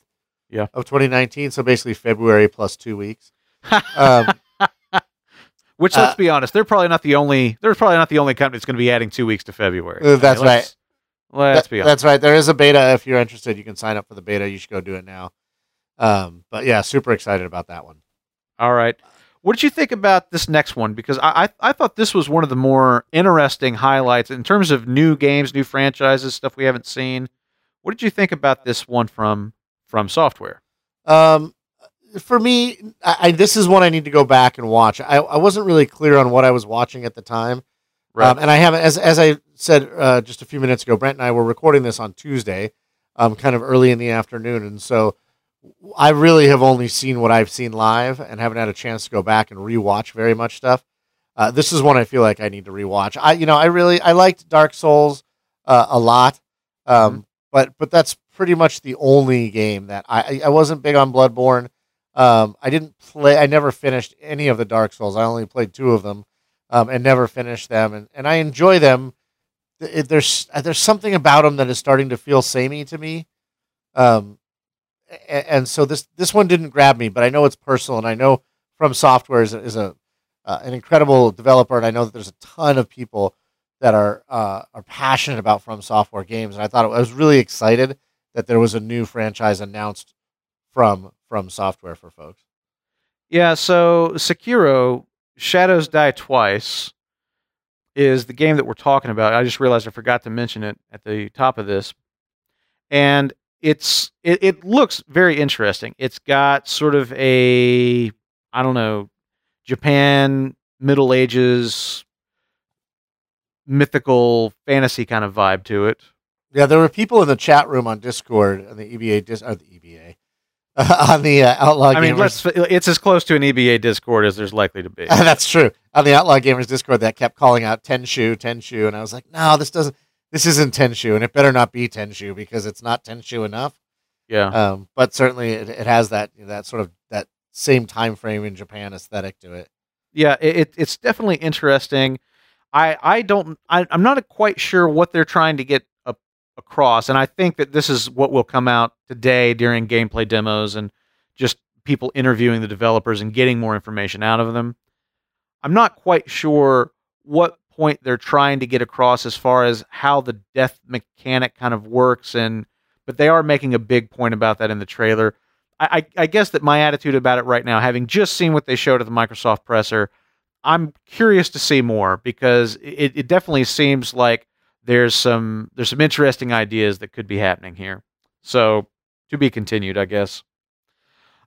yeah. of 2019, so basically February plus two weeks. um, which, let's uh, be honest, they're probably not the only. They're probably not the only company that's going to be adding two weeks to February. Uh, that's right. Let's, let's that, be honest. That's right. There is a beta. If you're interested, you can sign up for the beta. You should go do it now. Um, but yeah, super excited about that one. All right. What did you think about this next one? Because I, I, I thought this was one of the more interesting highlights in terms of new games, new franchises, stuff we haven't seen. What did you think about this one from from Software? Um, for me, I, I, this is one I need to go back and watch. I, I wasn't really clear on what I was watching at the time, right. um, and I haven't. As as I said uh, just a few minutes ago, Brent and I were recording this on Tuesday, um, kind of early in the afternoon, and so I really have only seen what I've seen live, and haven't had a chance to go back and rewatch very much stuff. Uh, this is one I feel like I need to rewatch. I you know I really I liked Dark Souls uh, a lot, um, mm-hmm. but but that's pretty much the only game that I I wasn't big on Bloodborne. Um, I didn't play. I never finished any of the Dark Souls. I only played two of them, um, and never finished them. And, and I enjoy them. It, there's there's something about them that is starting to feel samey to me. Um, and, and, so this this one didn't grab me, but I know it's personal, and I know From Software is, is a uh, an incredible developer, and I know that there's a ton of people that are uh, are passionate about From Software games. And I thought it, I was really excited that there was a new franchise announced from from software for folks. Yeah, so Sekiro Shadows Die Twice is the game that we're talking about. I just realized I forgot to mention it at the top of this. And it's it, it looks very interesting. It's got sort of a I don't know, Japan Middle Ages mythical fantasy kind of vibe to it. Yeah, there were people in the chat room on Discord on the EBA dis- or the EBA on the uh, Outlaw. I mean, let's, it's as close to an EBA Discord as there's likely to be. That's true. On the Outlaw Gamers Discord, that kept calling out Tenchu, Tenchu, and I was like, no, this doesn't. This isn't Tenchu, and it better not be Tenchu because it's not Tenchu enough. Yeah. Um, but certainly it, it has that that sort of that same time frame in Japan aesthetic to it. Yeah, it, it's definitely interesting. I I don't I, I'm not quite sure what they're trying to get across. And I think that this is what will come out today during gameplay demos and just people interviewing the developers and getting more information out of them. I'm not quite sure what point they're trying to get across as far as how the death mechanic kind of works and but they are making a big point about that in the trailer. I, I, I guess that my attitude about it right now, having just seen what they showed at the Microsoft presser, I'm curious to see more because it, it definitely seems like there's some there's some interesting ideas that could be happening here. So to be continued, I guess.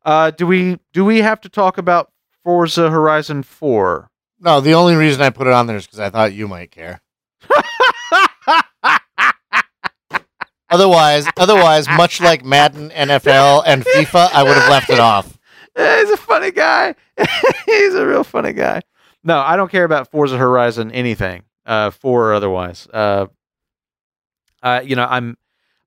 Uh, do we do we have to talk about Forza Horizon Four? No, the only reason I put it on there is because I thought you might care. otherwise, otherwise, much like Madden, NFL, and FIFA, I would have left it off. He's a funny guy. He's a real funny guy. No, I don't care about Forza Horizon anything uh, four or otherwise. Uh, uh, you know, I'm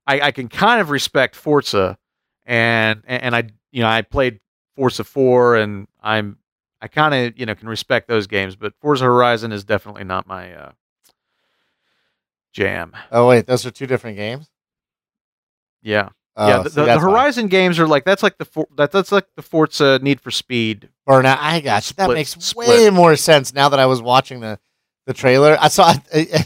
I, I can kind of respect Forza, and and I you know I played Forza four, and I'm I kind of you know can respect those games, but Forza Horizon is definitely not my uh, Jam. Oh wait, those are two different games. Yeah, Oh, yeah. The, see, the, the that's fine. Horizon games are like that's like the For- that, that's like the Forza Need for Speed. Burnout. I got you. That makes split. way more sense now that I was watching the the trailer. I saw. I, I,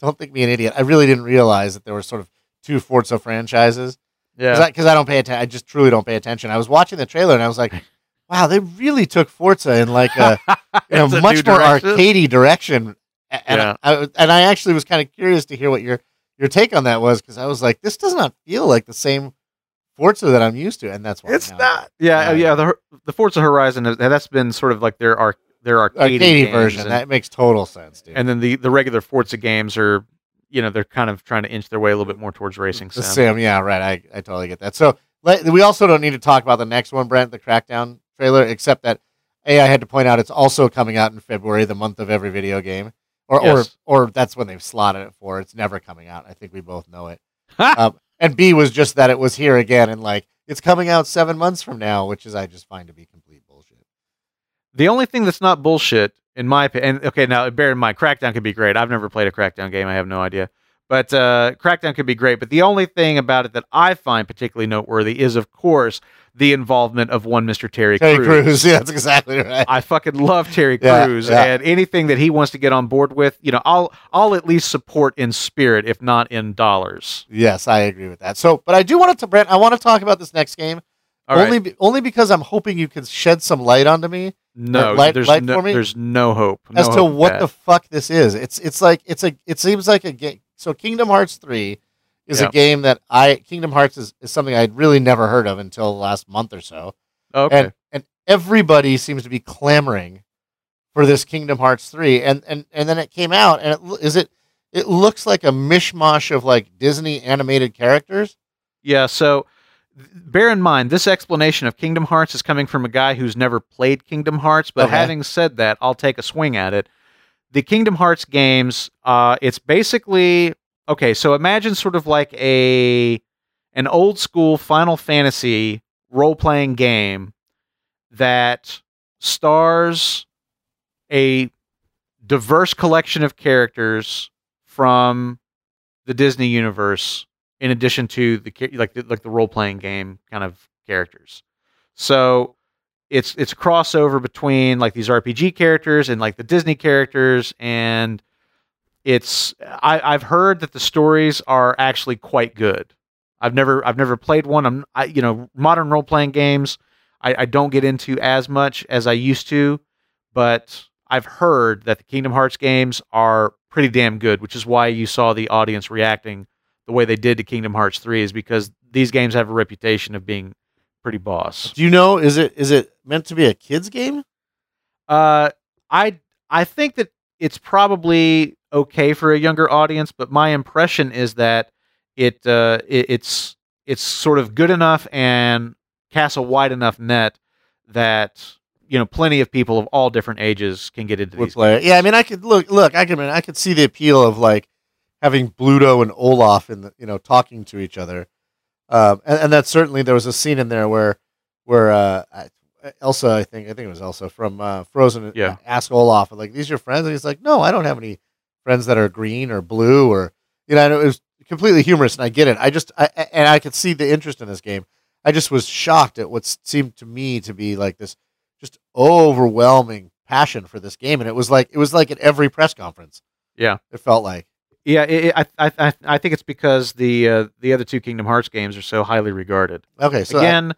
don't think me an idiot. I really didn't realize that there were sort of two Forza franchises Yeah, because I, don't pay attention. I just truly don't pay attention. I was watching the trailer and I was like, "Wow, they really took Forza in like a in a a much more direction. arcadey direction." And Yeah. I, and I actually was kind of curious to hear what your your take on that was because I was like, "This does not feel like the same Forza that I'm used to," and that's why It's not. Yeah, Yeah. yeah. The the Forza Horizon that's been sort of like their arc their arcade arcadey version. and, that makes total sense, dude. and then the the regular Forza games are you know they're kind of trying to inch their way a little bit more towards racing. Sim. sim, yeah, right. I, I totally get that. So let, we also don't need to talk about the next one, Brent, the Crackdown trailer, except that a I had to point out it's also coming out in February, the month of every video game, or Yes. or or that's when they've slotted it for. It's never coming out. I think we both know it. um, and B was just that it was here again, and like it's coming out seven months from now, which is I just find to be bullshit. The only thing that's not bullshit, in my opinion, okay, now bear in mind, Crackdown could be great. I've never played a Crackdown game. I have no idea. But uh, Crackdown could be great. But the only thing about it that I find particularly noteworthy is, of course, the involvement of one Mr. Terry, Terry Crews. Crews, yeah, that's exactly right. I fucking love Terry Yeah, Crews, yeah. and anything that he wants to get on board with, you know, I'll I'll at least support in spirit, if not in dollars. yes, I agree with that. So, but I do want to, Brent. I want to talk about this next game All right. only be, only because I'm hoping you can shed some light onto me no, light- there's light no, there's no hope as No to hope what of the fuck this is. It's it's like it's a it seems like a game. So Kingdom Hearts three is Yeah. a game that I Kingdom Hearts is, is something I'd really never heard of until the last month or so, oh, okay. and and everybody seems to be clamoring for this Kingdom Hearts three, and and and then it came out, and it, is it it looks like a mishmash of like Disney animated characters. Yeah, so bear in mind this explanation of Kingdom Hearts is coming from a guy who's never played Kingdom Hearts, but Okay. having said that, I'll take a swing at it. The Kingdom Hearts games, uh, it's basically okay, so imagine sort of like a an old school Final Fantasy role playing game that stars a diverse collection of characters from the Disney universe in addition to the like the, like the role playing game kind of characters. So it's it's a crossover between like these RPG characters and like the Disney characters and it's I, I've heard that the stories are actually quite good. I've never I've never played one. I'm I, you know modern role playing games I, I don't get into as much as I used to, but I've heard that the Kingdom Hearts games are pretty damn good, which is why you saw the audience reacting the way they did to Kingdom Hearts 3 is because these games have a reputation of being pretty boss. Do you know is it is it meant to be a kids game? Uh I I think that it's probably okay for a younger audience, but my impression is that it uh it, it's it's sort of good enough and casts a wide enough net that you know plenty of people of all different ages can get into would these. play it. Yeah, I mean, I could look, look, I could, I could see the appeal of like having Bluto and Olaf in the, you know, talking to each other. Um, and, and that certainly there was a scene in there where, where uh, Elsa, I think, I think it was Elsa from uh, Frozen, Yeah. asked Olaf, like, "These your friends?" And he's like, "No, I don't have any friends that are green or blue or, you know." And it was completely humorous, and I get it. I just, I- and I could see the interest in this game. I just was shocked at what seemed to me to be like this just overwhelming passion for this game, and it was like it was like at every press conference. Yeah. it felt like. Yeah, it, I, I I I think it's because the uh, the other two Kingdom Hearts games are so highly regarded. Okay, so I- Again,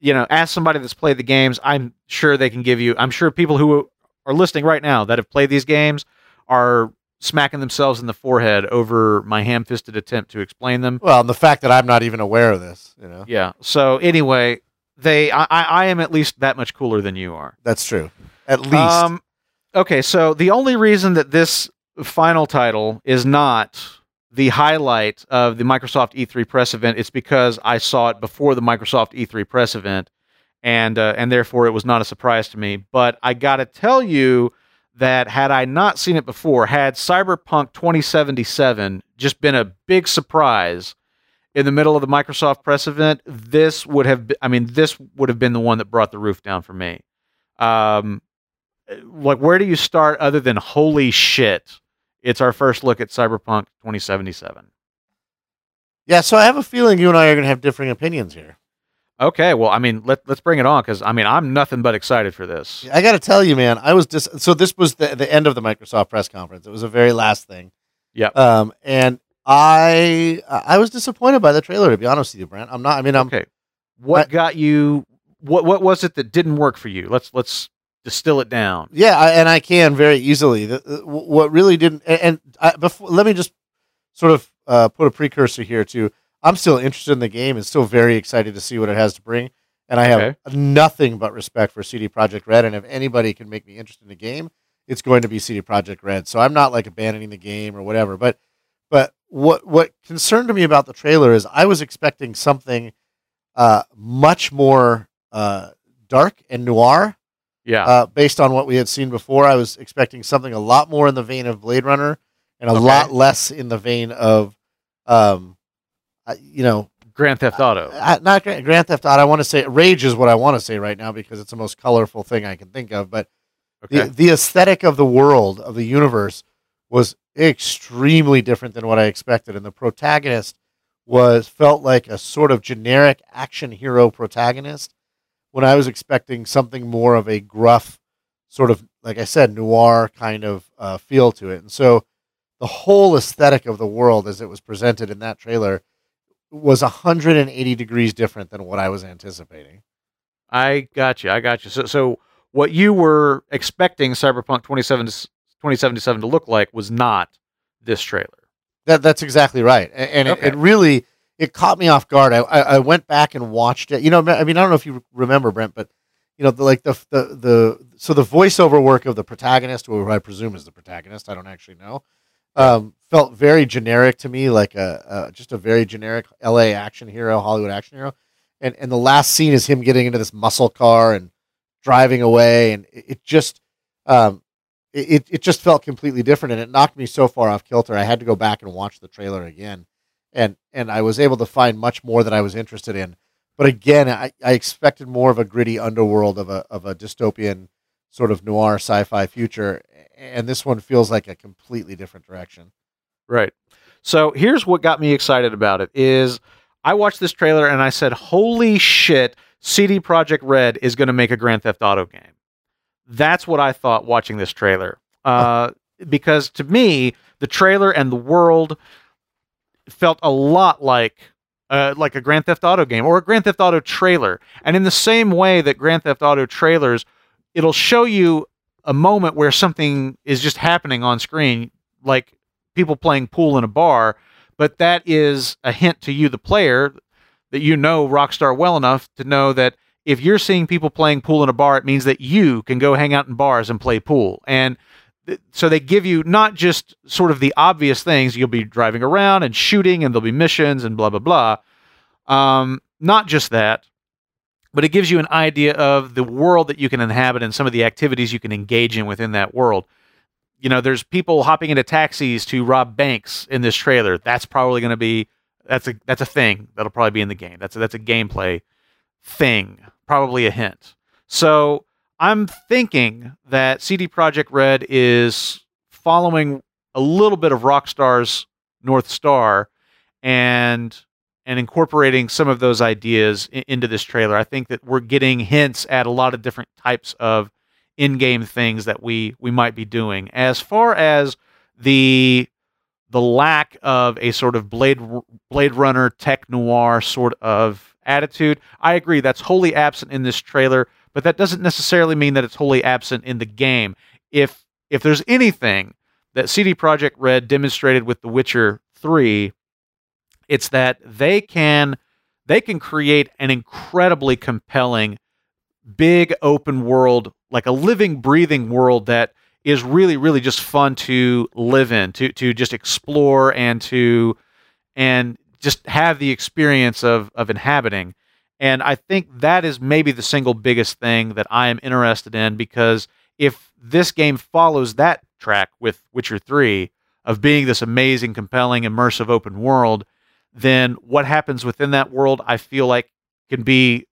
you know, ask somebody that's played the games. I'm sure they can give you. I'm sure people who are listening right now that have played these games are smacking themselves in the forehead over my ham-fisted attempt to explain them. well, and the fact that I'm not even aware of this, you know, Yeah. So anyway, they I, I I am at least that much cooler than you are. that's true. At least, Um, okay, so the only reason that this final title is not the highlight of the Microsoft E3 press event It's because I saw it before the Microsoft E3 press event, and uh, and therefore it was not a surprise to me. But I got to tell you that had I not seen it before, had Cyberpunk 2077 just been a big surprise in the middle of the Microsoft press event, this would have been, I mean, this would have been the one that brought the roof down for me. Um, like, where do you start other than holy shit it's our first look at Cyberpunk 2077. Yeah, so I have a feeling you and I are going to have differing opinions here. Okay, well, I mean, let let's bring it on because I mean, I'm nothing but excited for this. I got to tell you, man, I was dis- so this was the the end of the Microsoft press conference. It was the very last thing. Yeah. Um, and I I was disappointed by the trailer. To be honest with you, Brent, I'm not. I mean, I'm Okay, what I- got you? What what was it that didn't work for you? Let's let's distill it down. Yeah, I, and I can very easily. The, the- what really didn't, and, and I, before, let me just sort of uh, put a precursor here to. I'm still interested in the game and still very excited to see what it has to bring. And I have Okay. nothing but respect for CD Projekt Red. And if anybody can make me interested in the game, it's going to be CD Projekt Red. So I'm not like abandoning the game or whatever. But but what what concerned me about the trailer is I was expecting something uh, much more uh, dark and noir Yeah, uh, based on what we had seen before. I was expecting something a lot more in the vein of Blade Runner and a Okay. lot less in the vein of, um, uh, you know, Grand Theft Auto. uh, not Grand, Grand Theft Auto. I want to say Rage is what I want to say right now because it's the most colorful thing I can think of. But Okay, the the aesthetic of the world of the universe was extremely different than what I expected, and the protagonist was felt like a sort of generic action hero protagonist when I was expecting something more of a gruff, sort of like I said, noir kind of uh, feel to it. And so the whole aesthetic of the world as it was presented in that trailer was 180 degrees different than what I was anticipating. I got you. I got you. So so what you were expecting Cyberpunk 27 2077 to look like was not this trailer. That that's exactly right, A- and, Okay. it, it really it caught me off guard. I, I I went back and watched it. You know, I mean, I don't know if you remember Brent, but you know, the, like the the the so the voiceover work of the protagonist, who I presume is the protagonist, I don't actually know, um, felt very generic to me, like a, a just a very generic L.A. action hero, Hollywood action hero. And and the last scene is him getting into this muscle car and driving away, and it, it just um, it, it just felt completely different and it knocked me so far off kilter i had to go back and watch the trailer again and and i was able to find much more that i was interested in but again i, I expected more of a gritty underworld of a, of a dystopian sort of noir sci-fi future and this one feels like a completely different direction Right. So here's what got me excited about it is I watched this trailer and I said, "Holy shit, CD Projekt Red is going to make a Grand Theft Auto game." That's what I thought watching this trailer. Uh, because to me, the trailer and the world felt a lot like uh, like a Grand Theft Auto game or a Grand Theft Auto trailer. And in the same way that Grand Theft Auto trailers, it'll show you a moment where something is just happening on screen, like people playing pool in a bar, but that is a hint to you, the player, that you know Rockstar well enough to know that if you're seeing people playing pool in a bar, it means that you can go hang out in bars and play pool. And so they give you not just sort of the obvious things, you'll be driving around and shooting, and there'll be missions and blah, blah, blah. Um, not just that, but it gives you an idea of the world that you can inhabit and some of the activities you can engage in within that world you know, there's people hopping into taxis to rob banks in this trailer. That's probably going to be that's a that's a thing that'll probably be in the game. That's a, that's a gameplay thing, probably a hint. So I'm thinking that CD Projekt Red is following a little bit of Rockstar's North Star and and incorporating some of those ideas into this trailer. I think that we're getting hints at a lot of different types of in-game things that we we might be doing. As far as the the lack of a sort of Blade Blade Runner tech noir sort of attitude, I agree that's wholly absent in this trailer, but that doesn't necessarily mean that it's wholly absent in the game. If if there's anything that CD Projekt Red demonstrated with The Witcher 3, it's that they can they can create an incredibly compelling big open world, like a living, breathing world that is really, really just fun to live in, to to just explore and to and just have the experience of of inhabiting. And I think that is maybe the single biggest thing that I am interested in because if this game follows that track with Witcher 3 of being this amazing, compelling, immersive open world, then what happens within that world I feel like can be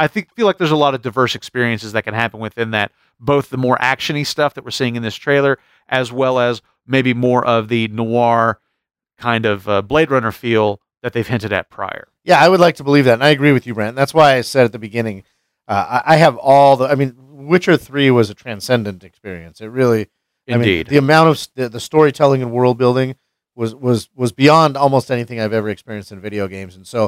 I think feel like there's a lot of diverse experiences that can happen within that, both the more actiony stuff that we're seeing in this trailer, as well as maybe more of the noir kind of uh, Blade Runner feel that they've hinted at prior. Yeah, I would like to believe that, and I agree with you, Brent. That's why I said at the beginning, uh, I, I have all the. I mean, Witcher Three was a transcendent experience. It really, I mean, Indeed. the amount of the, the storytelling and world building was was was beyond almost anything I've ever experienced in video games, and so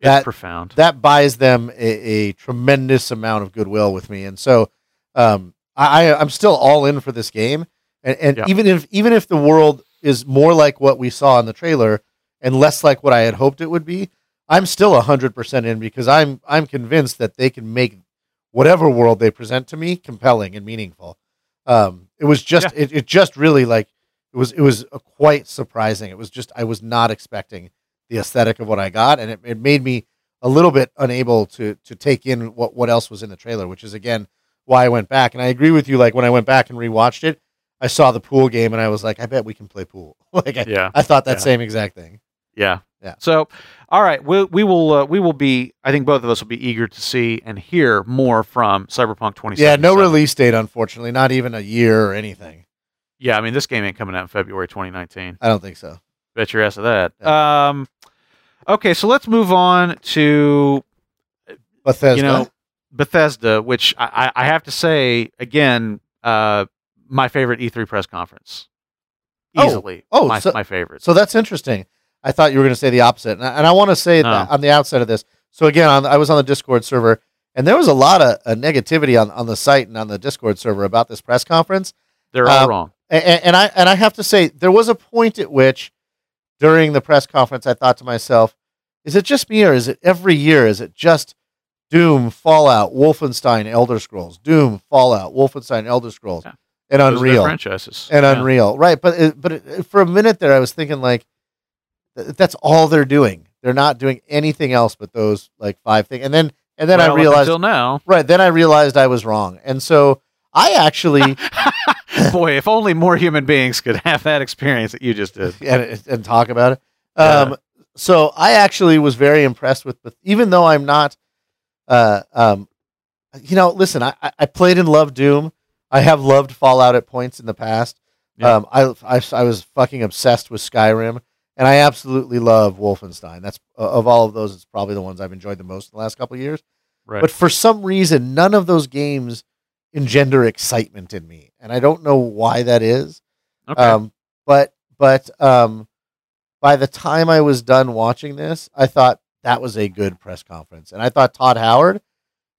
it's that profound. that buys them a, a tremendous amount of goodwill with me, and so um, I, I I'm still all in for this game, and, and Yeah. even if even if the world is more like what we saw in the trailer and less like what I had hoped it would be, I'm still hundred percent in because I'm I'm convinced that they can make whatever world they present to me compelling and meaningful. Um, it was just it, it just really like it was it was quite surprising. It was just I was not expecting the aesthetic of what I got, and it, it made me a little bit unable to to take in what what else was in the trailer, which is again why I went back. And I agree with you. Like when I went back and rewatched it, I saw the pool game, and I was like, I bet we can play pool. like I, Yeah. I thought that Yeah. same exact thing. Yeah. Yeah. So, all right, we we will uh, we will be. I think both of us will be eager to see and hear more from Cyberpunk 2077. Yeah, no release date, unfortunately, not even a year or anything. Yeah, I mean this game ain't coming out in February 2019. I don't think so. Bet your ass of that. Um, okay, so let's move on to Bethesda. you know Bethesda, which I, I have to say again, uh, my favorite E3 press conference, Oh. easily. Oh, my so- my favorite. So that's interesting. I thought you were going to say the opposite, and I, and I want to say No. that on the outset of this. So again, on, I was on the Discord server, and there was a lot of uh, negativity on, on the site and on the Discord server about this press conference. They're all um, wrong. And, and I and I have to say, there was a point at which, during the press conference, I thought to myself, "Is it just me, or is it every year? Is it just Doom, Fallout, Wolfenstein, Elder Scrolls, Doom, Fallout, Wolfenstein, Elder Scrolls, Yeah. and Those Unreal?" franchises and Yeah. Unreal, right? But it, but it, for a minute there, I was thinking like, th- that's all they're doing. They're not doing anything else but those like five things. And then and then Well, I realized, until now, right? Then I realized I was wrong. And so I actually boy, if only more human beings could have that experience that you just did. and, and talk about it. Um, so I actually was very impressed with, even though I'm not, uh, um, you know, listen, I, I- I played and loved Doom. I have loved Fallout at points in the past. Yeah. Um, I, I, I was fucking obsessed with Skyrim, and I absolutely love Wolfenstein. That's uh, of all of those, it's probably the ones I've enjoyed the most in the last couple of years. Right. But for some reason, none of those games engender excitement in me, and I don't know why that is. okay. Um, but but um, by the time I was done watching this, I thought that was a good press conference, and I thought Todd Howard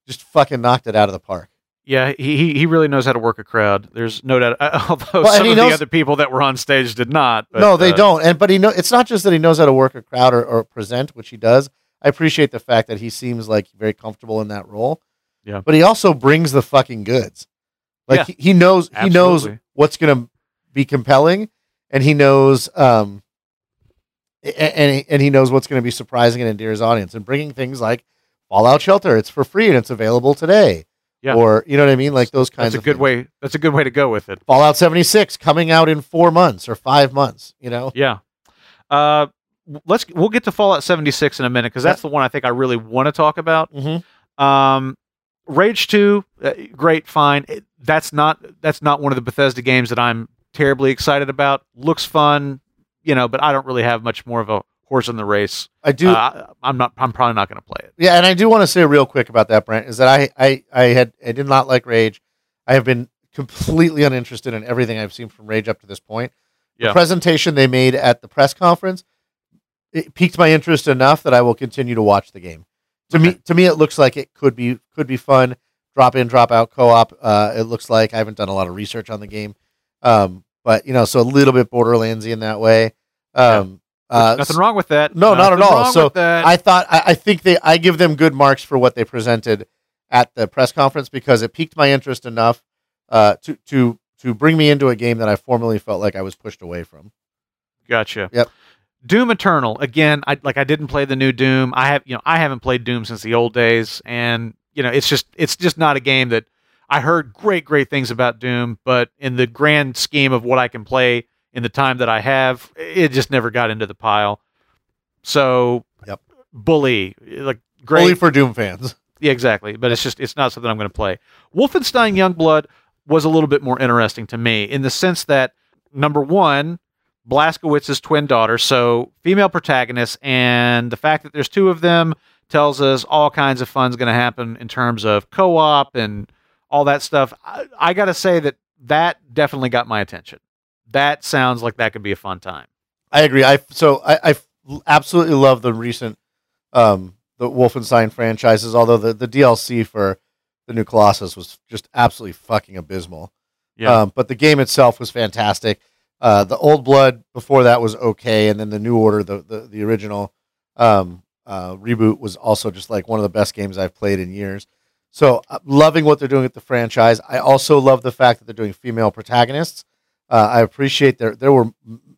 just fucking knocked it out of the park. Yeah, he he- he really knows how to work a crowd. There's no doubt. Although Well, some of knows- the other people that were on stage did not. But, no, they uh, don't. And but he know it's not just that he knows how to work a crowd or, or present, which he does. I appreciate the fact that he seems like very comfortable in that role. Yeah. But he also brings the fucking goods. Like Yeah. he, he knows he knows what's gonna be compelling, and he knows um, and and he knows what's gonna be surprising and endear his audience, and bringing things like Fallout Shelter. It's for free and it's available today. Yeah. Or you know what I mean, like those kinds That's a of good things. way. That's a good way to go with it. Fallout seventy six coming out in four months or five months. You know. Yeah. Uh, let's we'll get to Fallout 76 in a minute because that's the one I think I really want to talk about. Mm-hmm. Um, Rage 2, uh, great, fine. It- that's not that's not one of the Bethesda games that I'm terribly excited about. Looks fun, you know, but I don't really have much more of a horse in the race. I do. Uh, I'm not. I'm probably not going to play it. Yeah, and I do want to say real quick about that, Brent, is that I, I, I had I did not like Rage. I have been completely uninterested in everything I've seen from Rage up to this point. Yeah. The presentation they made at the press conference it piqued my interest enough that I will continue to watch the game. To me, to me, it looks like it could be could be fun. Drop in, drop out co-op. Uh, it looks like I haven't done a lot of research on the game, um, but you know, so a little bit Borderlandsy in that way. Um, uh, Nothing wrong with that. no, not at all. So. I thought I, I think they I give them good marks for what they presented at the press conference because it piqued my interest enough uh, to to to bring me into a game that I formerly felt like I was pushed away from. Gotcha. Yep. Doom Eternal again. I like. I didn't play the new Doom. I have. You know. I haven't played Doom since the old days, and you know, it's just. It's just not a game that I heard great, great things about Doom, but in the grand scheme of what I can play in the time that I have, it just never got into the pile. So. Yep. Bully, like great. Only for Doom fans. Yeah, exactly. But it's just it's not something I'm going to play. Wolfenstein Youngblood was a little bit more interesting to me in the sense that number one, Blazkowicz's twin daughter, so female protagonist, and the fact that there's two of them tells us all kinds of fun's going to happen in terms of co-op and all that stuff. I, I got to say that that definitely got my attention. That sounds like that could be a fun time. I agree. I so I, I absolutely love the recent um, the Wolfenstein franchises. Although the, the DLC for the new Colossus was just absolutely fucking abysmal. Yeah. Um, but the game itself was fantastic. Uh, the Old Blood before that was okay, and then the New Order, the the, the original um, uh, reboot, was also just like one of the best games I've played in years. So uh, loving what they're doing with the franchise. I also love the fact that they're doing female protagonists. Uh, I appreciate there there were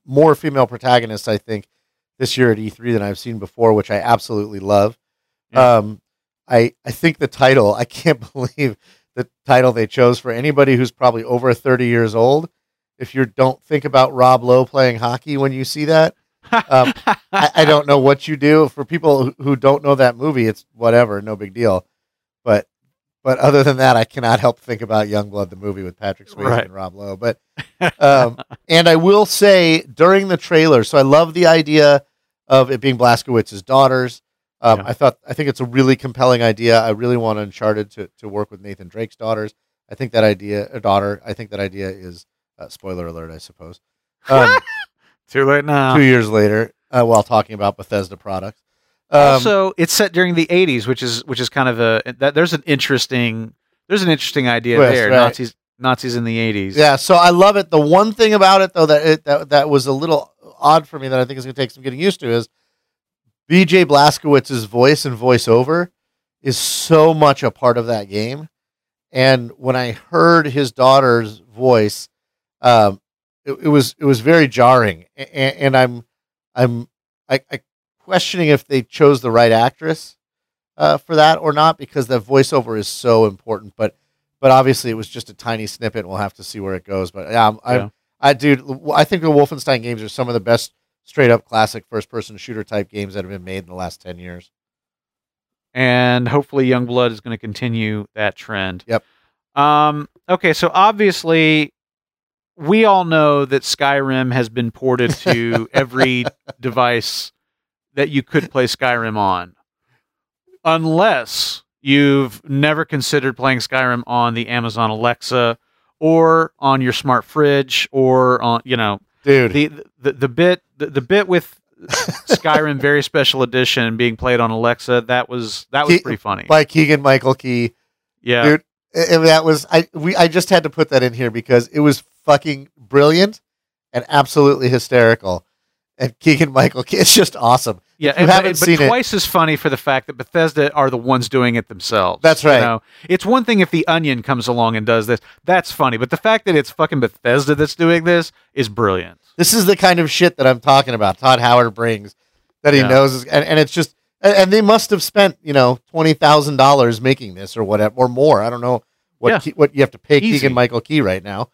more female protagonists I think this year at E3 than I've seen before, which I absolutely love. Yeah. Um, I I think the title I can't believe the title they chose for anybody who's probably over 30 years old. If you don't think about Rob Lowe playing hockey when you see that, um, I, I don't know what you do. For people who- who don't know that movie, it's whatever, no big deal. But but other than that, I cannot help think about Youngblood, the movie with Patrick Swayze Right. and Rob Lowe. But um, and I will say during the trailer, so I love the idea of it being Blazkowicz's daughters. Um, Yeah. I thought I think it's a really compelling idea. I really want Uncharted to to work with Nathan Drake's daughters. I think that idea, a daughter. I think that idea is uh, spoiler alert, I suppose. Um, Too late now. two years later, uh, while talking about Bethesda products. Um, also, it's set during the '80s, which is which is kind of a that there's an interesting there's an interesting idea Twist, there. right. Nazis Nazis in the '80s. Yeah, so I love it. The one thing about it though that it, that that was a little odd for me that I think is going to take some getting used to is B.J. Blazkowicz's voice and voiceover is so much a part of that game. And when I heard his daughter's voice, um, it, it was it was very jarring, and, and I'm I'm I, I questioning if they chose the right actress uh, for that or not because the voiceover is so important. But but obviously it was just a tiny snippet. We'll have to see where it goes. But yeah, I'm, Yeah. I dude, I think the Wolfenstein games are some of the best straight up classic first person shooter type games that have been made in the last ten years. and hopefully Youngblood is going to continue that trend. Yep. Um, okay, so obviously we all know that Skyrim has been ported to every device that you could play Skyrim on, unless you've never considered playing Skyrim on the Amazon Alexa or on your smart fridge or on you know Dude, the the, the bit the, the bit with Skyrim very special edition being played on Alexa that was that was Ke- pretty funny. by Keegan Michael Key. yeah. dude. And that was I we I just had to put that in here because it was fucking brilliant and absolutely hysterical. And Keegan Michael Key, it's just awesome. Yeah, you and, haven't but, seen but it- twice as funny for the fact that Bethesda are the ones doing it themselves. That's you right. know? It's one thing if the Onion comes along and does this, that's funny. But the fact that it's fucking Bethesda that's doing this is brilliant. This is the kind of shit that I'm talking about. Todd Howard brings that he Yeah. knows, is, and, and it's just, and, and they must have spent you know twenty thousand dollars making this or whatever or more. I don't know what Yeah. Key, what you have to pay Easy. Keegan Michael Key right now,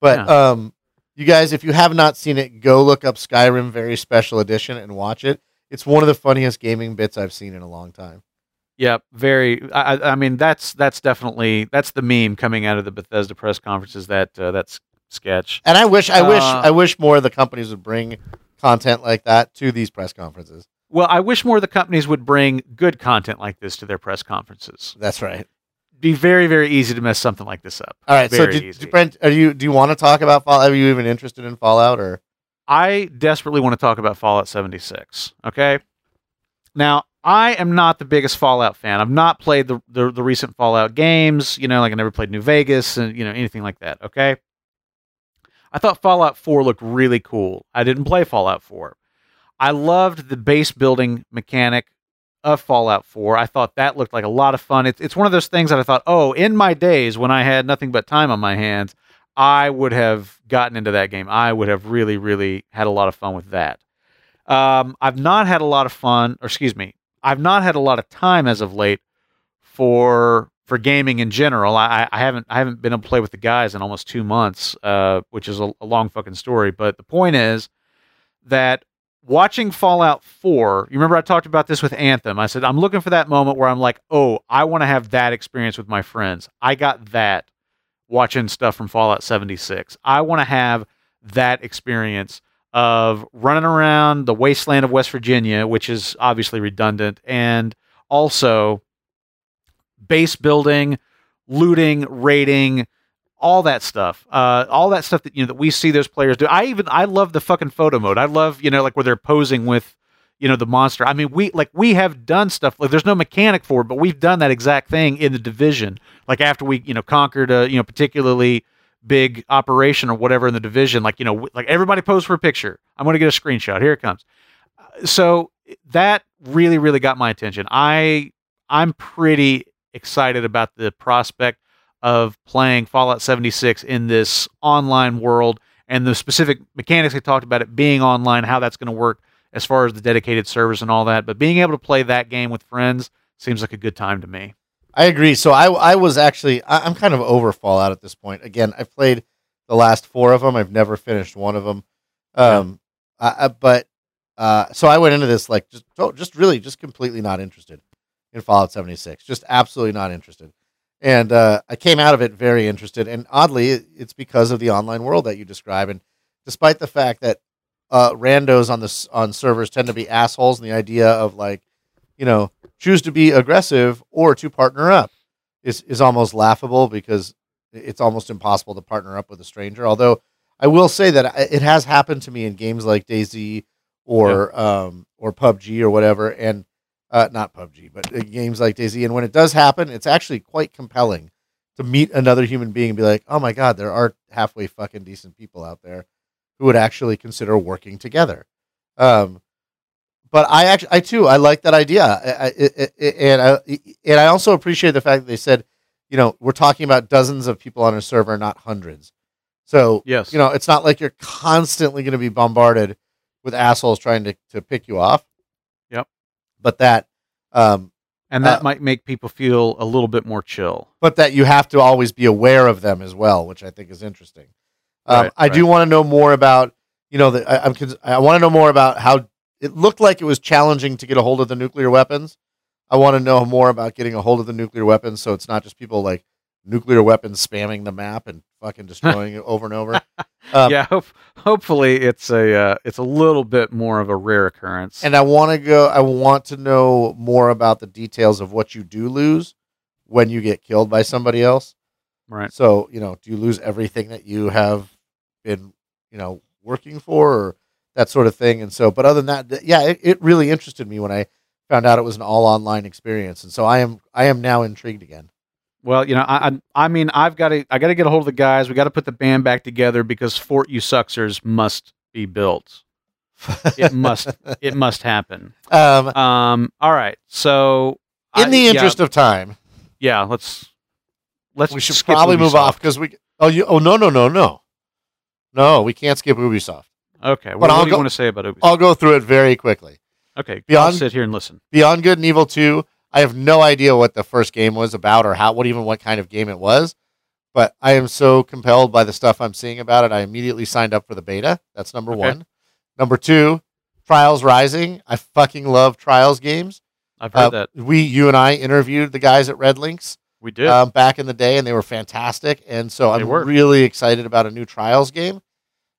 but um, you guys, if you have not seen it, go look up Skyrim Very Special Edition and watch it. It's one of the funniest gaming bits I've seen in a long time. Yeah, very. I, I- mean, that's that's definitely that's the meme coming out of the Bethesda press conferences. That uh, that's sketch. And I wish, I wish, Uh, I wish more of the companies would bring content like that to these press conferences. Well, I wish more of the companies would bring good content like this to their press conferences. That's right. Be very very easy to mess something like this up. All right. so, Very did. Brent, are you? Do you want to talk about Fallout? Are you even interested in Fallout? Or I desperately want to talk about Fallout 76. Okay. Now, I am not the biggest Fallout fan. I've not played the, the, the recent Fallout games, you know, like I never played New Vegas and, you know, anything like that. Okay. I thought Fallout 4 looked really cool. I didn't play Fallout 4. I loved the base building mechanic of Fallout 4. I thought that looked like a lot of fun. It's, it's one of those things that I thought, oh, in my days when I had nothing but time on my hands, I would have gotten into that game. I would have really, really had a lot of fun with that. Um, I've not had a lot of fun, or excuse me, I've not had a lot of time as of late for for gaming in general. I, I haven't I haven't been able to play with the guys in almost two months, uh, which is a, a long fucking story. But the point is that watching Fallout 4, you remember I talked about this with Anthem. I said I'm looking for that moment where I'm like, oh, I want to have that experience with my friends. I got that watching stuff from Fallout 76. I want to have that experience of running around the wasteland of West Virginia, which is obviously redundant, and also base building, looting, raiding, all that stuff. Uh, all that stuff that you know that we see those players do. I even I love the fucking photo mode. I love you know like where they're posing with you know the monster. I mean we like we have done stuff like there's no mechanic for it, but we've done that exact thing in the division. Like after we you know conquered a you know particularly big operation or whatever in the division, like you know like everybody pose for a picture. I'm going to get a screenshot. Here it comes. So that really really got my attention. I I'm pretty excited about the prospect of playing Fallout 76 in this online world and the specific mechanics they talked about it being online, how that's going to work as far as the dedicated servers and all that. But being able to play that game with friends seems like a good time to me. I agree. So I I was actually I, am kind of over Fallout at this point. Again, I've played the last four of them. I've never finished one of them. Um, yeah. I, I, but uh, so I went into this like just just really just completely not interested in Fallout 76. Just absolutely not interested and uh, I came out of it very interested. And oddly, it's because of the online world that you describe. And despite the fact that uh, randos on the on servers tend to be assholes, and the idea of like, you know, choose to be aggressive or to partner up is is almost laughable because it's almost impossible to partner up with a stranger. Although I will say that it has happened to me in games like DayZ or yeah. um, or PUBG or whatever, and uh, not PUBG, but uh, games like DayZ. And when it does happen, it's actually quite compelling to meet another human being and be like, oh my God, there are halfway fucking decent people out there who would actually consider working together. Um, but I actually, I too, I like that idea, I, I, I, and I and I also appreciate the fact that they said, you know, we're talking about dozens of people on a server, not hundreds. So yes, you know, it's not like you're constantly going to be bombarded with assholes trying to to pick you off but that um, and that uh, might make people feel a little bit more chill. But that you have to always be aware of them as well, which I think is interesting. Um, right, I right. do want to know more about, you know, the, I, am I want to know more about how it looked like it was challenging to get a hold of the nuclear weapons. I want to know more about getting a hold of the nuclear weapons, so it's not just people like nuclear weapons spamming the map and fucking destroying it over and over. Um, yeah, hope, hopefully it's a uh, it's a little bit more of a rare occurrence. And I want to go. I want to know more about the details of what you do lose when you get killed by somebody else. Right. So you know, do you lose everything that you have been you know working for, or that sort of thing? And so, but other than that, yeah, it, it really interested me when I found out it was an all online experience, and so I am I am now intrigued again. Well, you know, I, I, I mean, I've got to, I got to get a hold of the guys. We got to put the band back together because Fort You Sucksers must be built. it must, it must happen. Um, um, all right. So, in I, the interest yeah, of time, yeah, let's, let's. We should probably Ubisoft. move off because we. Oh, you. Oh, no, no, no, no, no. We can't skip Ubisoft. Okay. Well, what do you want to say about Ubisoft? I'll go through it very quickly. Okay. Beyond, I'll sit here and listen. Beyond Good and Evil Two I have no idea what the first game was about or how, what even what kind of game it was. But I am so compelled by the stuff I'm seeing about it. I immediately signed up for the beta. That's number okay. one. Number two, Trials Rising. I fucking love Trials games. I've heard uh, that. We, you and I interviewed the guys at RedLynx. We did um, back in the day, and they were fantastic. And so they I'm were. really excited about a new Trials game.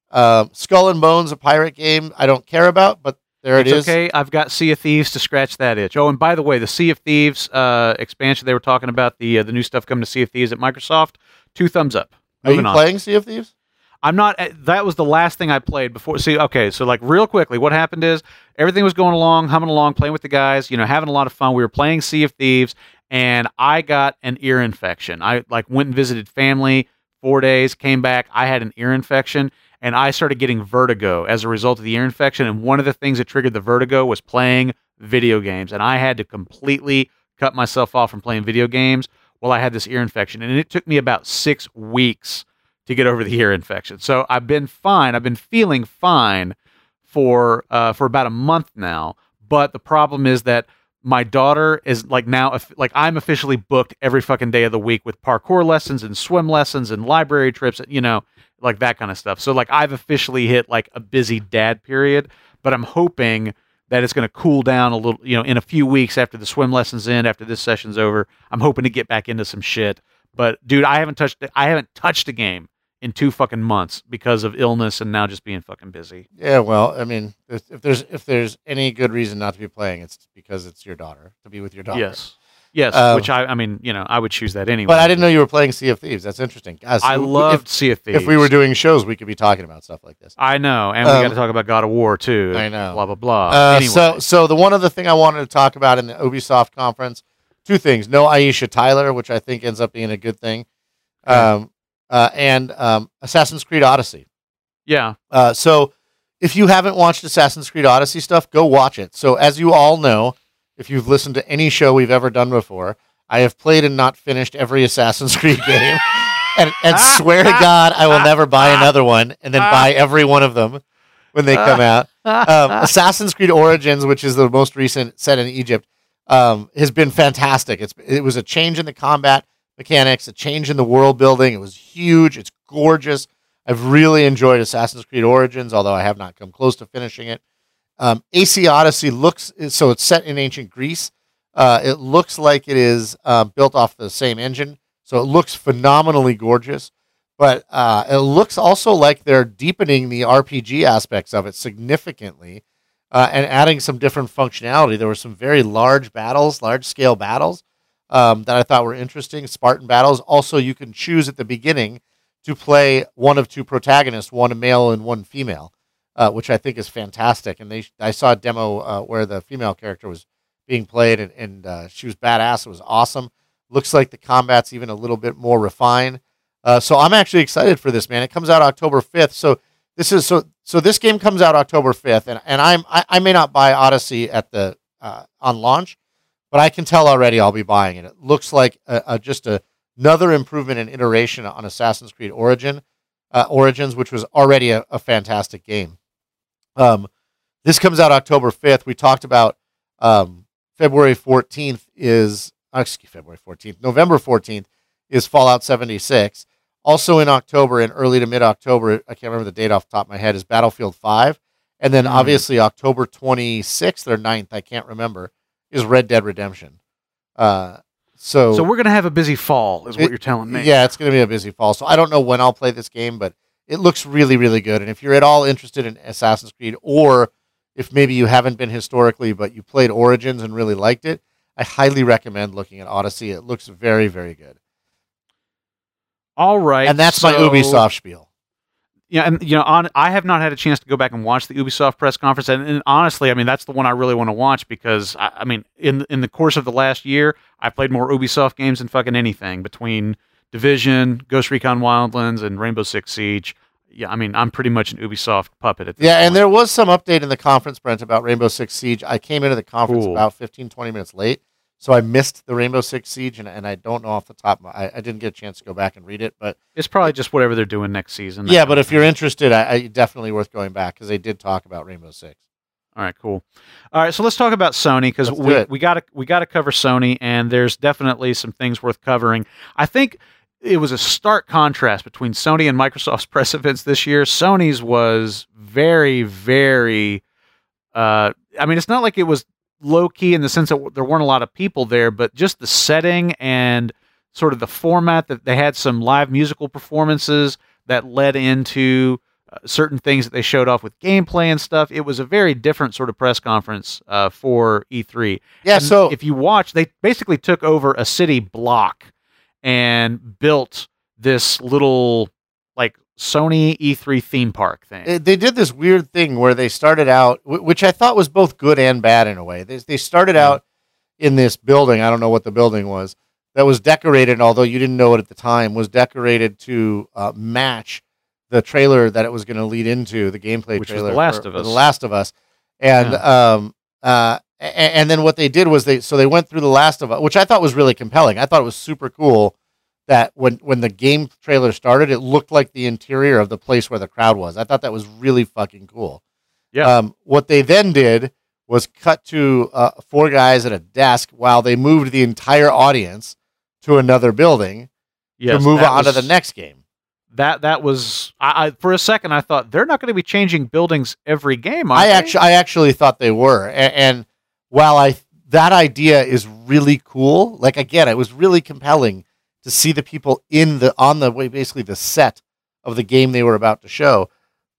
Um, Skull and Bones, a pirate game, I don't care about, but there it's it is. Okay, I've got Sea of Thieves to scratch that itch. Oh, and by the way, the Sea of Thieves uh, expansion they were talking about the uh, the new stuff coming to Sea of Thieves at Microsoft. Two thumbs up. Moving Are you on. playing Sea of Thieves? I'm not. Eh, that was the last thing I played before. See, okay, so like real quickly, what happened is everything was going along, humming along, playing with the guys, you know, having a lot of fun. We were playing Sea of Thieves, and I got an ear infection. I like went and visited family four days, came back. I had an ear infection, and I started getting vertigo as a result of the ear infection. And one of the things that triggered the vertigo was playing video games, and I had to completely cut myself off from playing video games while I had this ear infection, and it took me about six weeks to get over the ear infection. So I've been fine. I've been feeling fine for uh, for about a month now. But the problem is that my daughter is like now like I'm officially booked every fucking day of the week with parkour lessons and swim lessons and library trips, you know, like that kind of stuff. So like I've officially hit like a busy dad period, but I'm hoping that it's going to cool down a little, you know, in a few weeks after the swim lessons end, after this session's over. I'm hoping to get back into some shit. But dude, I haven't touched I haven't touched a game in two fucking months because of illness and now just being fucking busy. Yeah, well, I mean, if, if there's if there's any good reason not to be playing, it's because it's your daughter to be with your daughter. Yes. Yes, Um, which I I mean, you know, I would choose that anyway. But I didn't know you were playing Sea of Thieves. That's interesting. Guys, I if- loved Sea of If, Thieves. if we were doing shows, we could be talking about stuff like this. I know, and we Um, got to talk about God of War too. I know. Blah blah blah. Uh, anyway, So, so the one other thing I wanted to talk about in the Ubisoft conference, two things: no Aisha Tyler, which I think ends up being a good thing, um, uh, and um, Assassin's Creed Odyssey. yeah, Uh, so, if you haven't watched Assassin's Creed Odyssey stuff, go watch it. So, as you all know, if you've listened to any show we've ever done before, I have played and not finished every Assassin's Creed game, and, and swear to God, I will never buy another one, and then buy every one of them when they come out. Um, Assassin's Creed Origins, which is the most recent set in Egypt, um, has been fantastic. It's it was a change in the combat mechanics, a change in the world building. It was huge. It's gorgeous. I've really enjoyed Assassin's Creed Origins, although I have not come close to finishing it. Um, AC Odyssey looks so it's set in ancient Greece. Uh, it looks like it is uh, built off the same engine, so it looks phenomenally gorgeous. But uh, it looks also like they're deepening the RPG aspects of it significantly uh, and adding some different functionality. There were some very large battles, large scale battles um, that I thought were interesting. Spartan battles. Also, you can choose at the beginning to play one of two protagonists, one a male and one female, uh, which I think is fantastic. And they, I saw a demo uh, where the female character was being played, and, and uh, she was badass. It was awesome. Looks like the combat's even a little bit more refined. Uh, so I'm actually excited for this, man. It comes out October 5th. So this is so so this game comes out October 5th, and, and I'm I, I may not buy Odyssey at the uh, on launch, but I can tell already I'll be buying it. It looks like a, a, just a, another improvement and iteration on Assassin's Creed Origin uh, Origins, which was already a, a fantastic game. Um, this comes out October 5th. We talked about um, February 14th is uh, excuse February 14th, November 14th is Fallout 76. Also in October and early to mid October, I can't remember the date off the top of my head, is Battlefield 5. And then Hmm. obviously October 26th or 9th, I can't remember, is Red Dead Redemption. Uh, so, so we're gonna have a busy fall, is what you're telling me. yeah, it's going to be a busy fall. So I don't know when I'll play this game, but it looks really, really good. And if you're at all interested in Assassin's Creed, or if maybe you haven't been historically, but you played Origins and really liked it, I highly recommend looking at Odyssey. It looks very, very good. All right, and that's my Ubisoft spiel. Yeah, and you know, on I have not had a chance to go back and watch the Ubisoft press conference, and, and honestly, I mean, that's the one I really want to watch because I, I mean, in in the course of the last year, I played more Ubisoft games than fucking anything between Division, Ghost Recon Wildlands, and Rainbow Six Siege. Yeah, I mean, I'm pretty much an Ubisoft puppet at this Yeah, and there was some update in the conference, Brent, about Rainbow Six Siege. I came into the conference Cool. about 15, 20 minutes late, so I missed the Rainbow Six Siege, and, and I don't know off the top. of my- I, I didn't get a chance to go back and read it, but it's probably just whatever they're doing next season. yeah. But if you're interested, I, I definitely worth going back because they did talk about Rainbow Six. All right, cool. All right, so let's talk about Sony because Let's do we it. we got to we got to cover Sony, and there's definitely some things worth covering. I think it was a stark contrast between Sony and Microsoft's press events this year. Sony's was very, very. Uh, I mean, it's not like it was low key in the sense that there weren't a lot of people there, but just the setting and sort of the format that they had some live musical performances that led into uh, certain things that they showed off with gameplay and stuff. It was a very different sort of press conference uh, for E3. Yeah. And so if you watch, they basically took over a city block and built this little like Sony E3 theme park thing. They did this weird thing where they started out, which I thought was both good and bad in a way. They, they started Yeah. out in this building. I don't know what the building was that was decorated, although you didn't know it at the time, was decorated to uh, match the trailer that it was going to lead into the gameplay Which was trailer The Last for- of Us. The Last of Us, and um uh and then what they did was they so they went through the Last of Us, which I thought was really compelling. I thought it was super cool that when when the game trailer started, it looked like the interior of the place where the crowd was. I thought that was really fucking cool. Yeah. Um, what they then did was cut to uh, four guys at a desk while they moved the entire audience to another building Yes, to move on to the next game. That that was I, I for a second I thought they're not going to be changing buildings every game. I actually, I actually thought they were, and, and while I that idea is really cool, like again, it was really compelling to see the people in the on the way basically the set of the game they were about to show.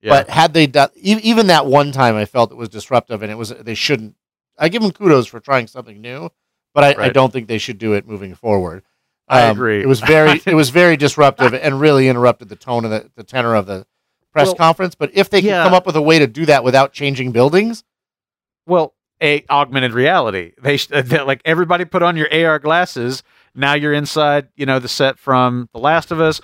Yeah. But had they done even that one time, I felt it was disruptive, and it was they shouldn't. I give them kudos for trying something new, but I, I don't think they should do it moving forward. I Um, agree. It was very it was very disruptive and really interrupted the tone of the, the tenor of the press Well, conference. But if they can yeah. come up with a way to do that without changing buildings, Well, a augmented reality. They like everybody put on your AR glasses. Now you're inside, you know, the set from The Last of Us.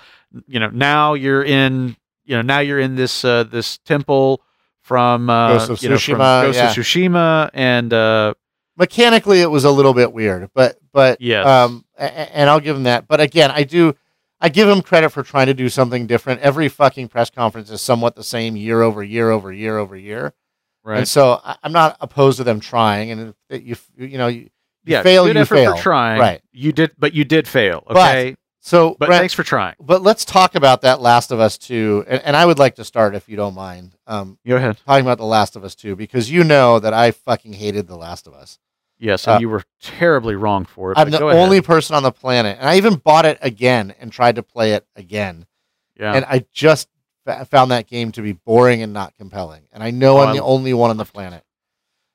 You know, now you're in, you know, now you're in this uh, this temple from uh, Ghost of you know, from Ghost yeah. of Tsushima, and uh, mechanically it was a little bit weird. But but Yes. um, and I'll give them that. But again, I do. I give them credit for trying to do something different. Every fucking press conference is somewhat the same year over year over year over year. right, And so I, I'm not opposed to them trying. And if you you know you, you yeah, fail, good you effort fail. for trying. Right. You did, but you did fail. But- Okay, So but, Brent, thanks for trying. but let's talk about that Last of Us two, and, and I would like to start if you don't mind. Um, Go ahead. talking about the Last of Us two because you know that I fucking hated the Last of Us. Yes, and Uh, you were terribly wrong for it. I'm the go ahead. only person on the planet, and I even bought it again and tried to play it again, Yeah. and I just found that game to be boring and not compelling. And I know Oh, I'm I- the only one on the planet.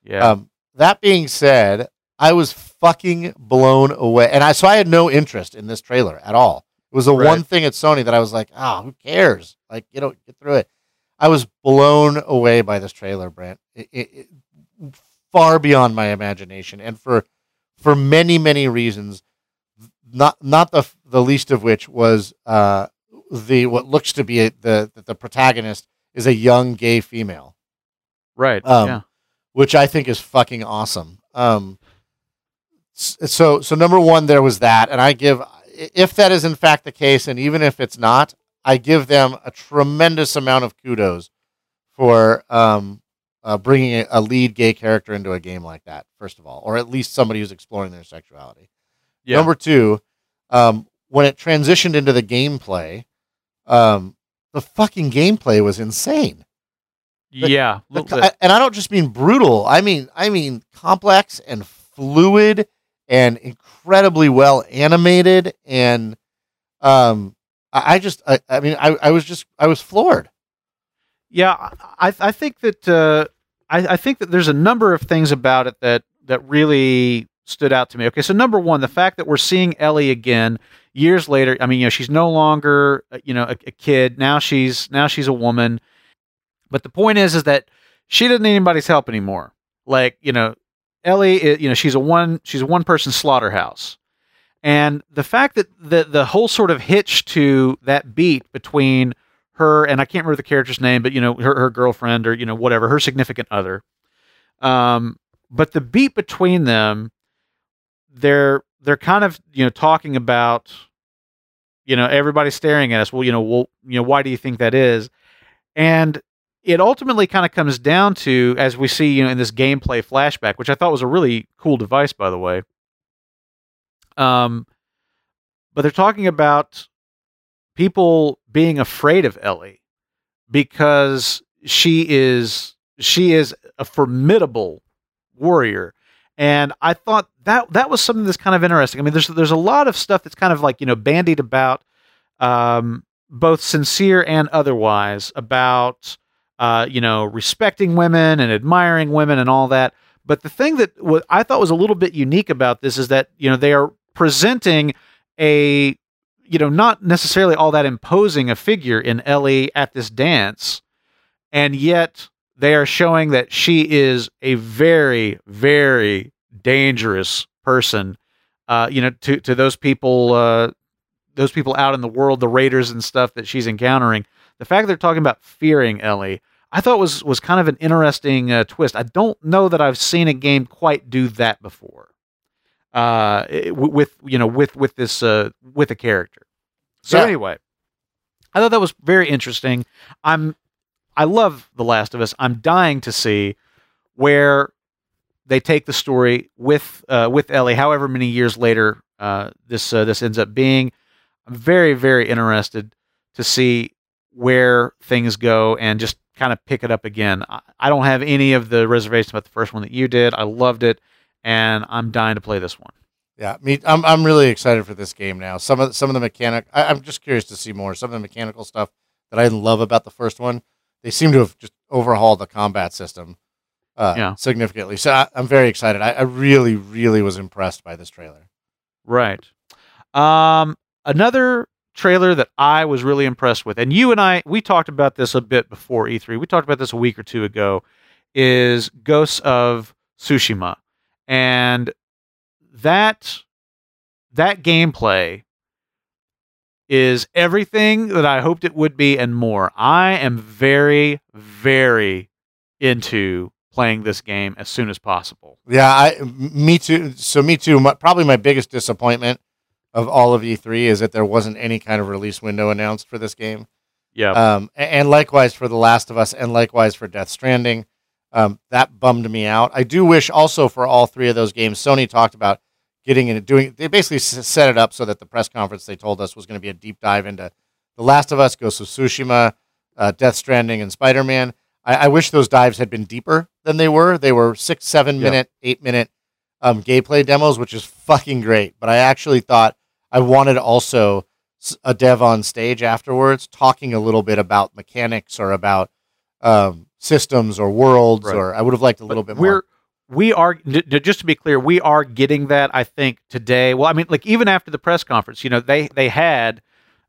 yeah. Um, that being said, I was fucking blown away, and I so I had no interest in this trailer at all. It was the Right. one thing at Sony that I was like, ah, who cares? Like, you know, get through it. I was blown away by this trailer, Brent. It, it, it, far beyond my imagination, and for for many many reasons. Not not the the least of which was uh, the what looks to be a, the the protagonist is a young gay female right. um, yeah. which I think is fucking awesome. Um, so so number one, there was that, and I give if that is in fact the case, and even if it's not, I give them a tremendous amount of kudos for um, uh, bringing a, a lead gay character into a game like that. First of all, or at least somebody who's exploring their sexuality. Yeah. Number two, um, when it transitioned into the gameplay, um, the fucking gameplay was insane. the- yeah. The little co- bit. and I don't just mean brutal. I mean I mean complex and fluid and incredibly well animated and um I, I just I, I mean I, I was just I was floored. Yeah, I I think that uh, I, I think that there's a number of things about it that that really stood out to me. Okay, so number one, the fact that we're seeing Ellie again years later. I mean, you know, she's no longer uh, you know a, a kid now. She's now she's a woman. But the point is, is that she doesn't need anybody's help anymore. Like you know, Ellie, i- you know, she's a one she's a one person slaughterhouse. And the fact that the the whole sort of hitch to that beat between her and I can't remember the character's name, but you know her her girlfriend or you know whatever her significant other. Um, but the beat between them, they're they're kind of you know talking about, you know everybody's staring at us. Well, you know, well, you know, why do you think that is? And it ultimately kind of comes down to as we see you know in this gameplay flashback, which I thought was a really cool device, by the way. Um, but they're talking about people being afraid of Ellie because she is she is a formidable warrior. And I thought that that was something that's kind of interesting. I mean, there's there's a lot of stuff that's kind of like you know bandied about, um, both sincere and otherwise, about uh, you know respecting women and admiring women and all that. But the thing that I thought was a little bit unique about this is that you know they are presenting a you know not necessarily all that imposing a figure in Ellie at this dance, and yet they are showing that she is a very very dangerous person. Uh, you know, to to those people, uh, those people out in the world, the raiders and stuff that she's encountering. The fact they're talking about fearing Ellie, I thought was was kind of an interesting uh, twist. I don't know that I've seen a game quite do that before. Uh, with you know with with this uh with a character. So Yeah. anyway, I thought that was very interesting. I'm I love The Last of Us. I'm dying to see where they take the story with uh, with Ellie. However many years later uh, this uh, this ends up being, I'm very very interested to see where things go and just kind of pick it up again. I, I don't have any of the reservations about the first one that you did. I loved it, and I'm dying to play this one. Yeah, me. I'm I'm really excited for this game now. Some of some of the mechanic. I, I'm just curious to see more. Some of the mechanical stuff that I love about the first one. They seem to have just overhauled the combat system. Uh, Yeah. significantly. So I, I'm very excited. I, I really, really was impressed by this trailer. Right. Um, another trailer that I was really impressed with, and you and I, we talked about this a bit before E3. We talked about this a week or two ago. Is Ghosts of Tsushima, and that that gameplay is everything that I hoped it would be and more. I am very, very into playing this game as soon as possible. Yeah, I me too. So me too. My, probably my biggest disappointment of all of E3 is that there wasn't any kind of release window announced for this game. Yeah. Um, and likewise for The Last of Us, and likewise for Death Stranding. Um, that bummed me out. I do wish also for all three of those games, Sony talked about getting into doing. They basically set it up so that the press conference they told us was going to be a deep dive into The Last of Us, Ghost of Tsushima, uh, Death Stranding, and Spider Man. I, I wish those dives had been deeper than they were. They were six, seven Yeah. minute, eight minute um, gameplay demos, which is fucking great. But I actually thought I wanted also a dev on stage afterwards talking a little bit about mechanics or about um, systems or worlds Right. or I would have liked a little But bit we're more. we are just to be clear we are getting that i think today well i mean like even after the press conference you know they they had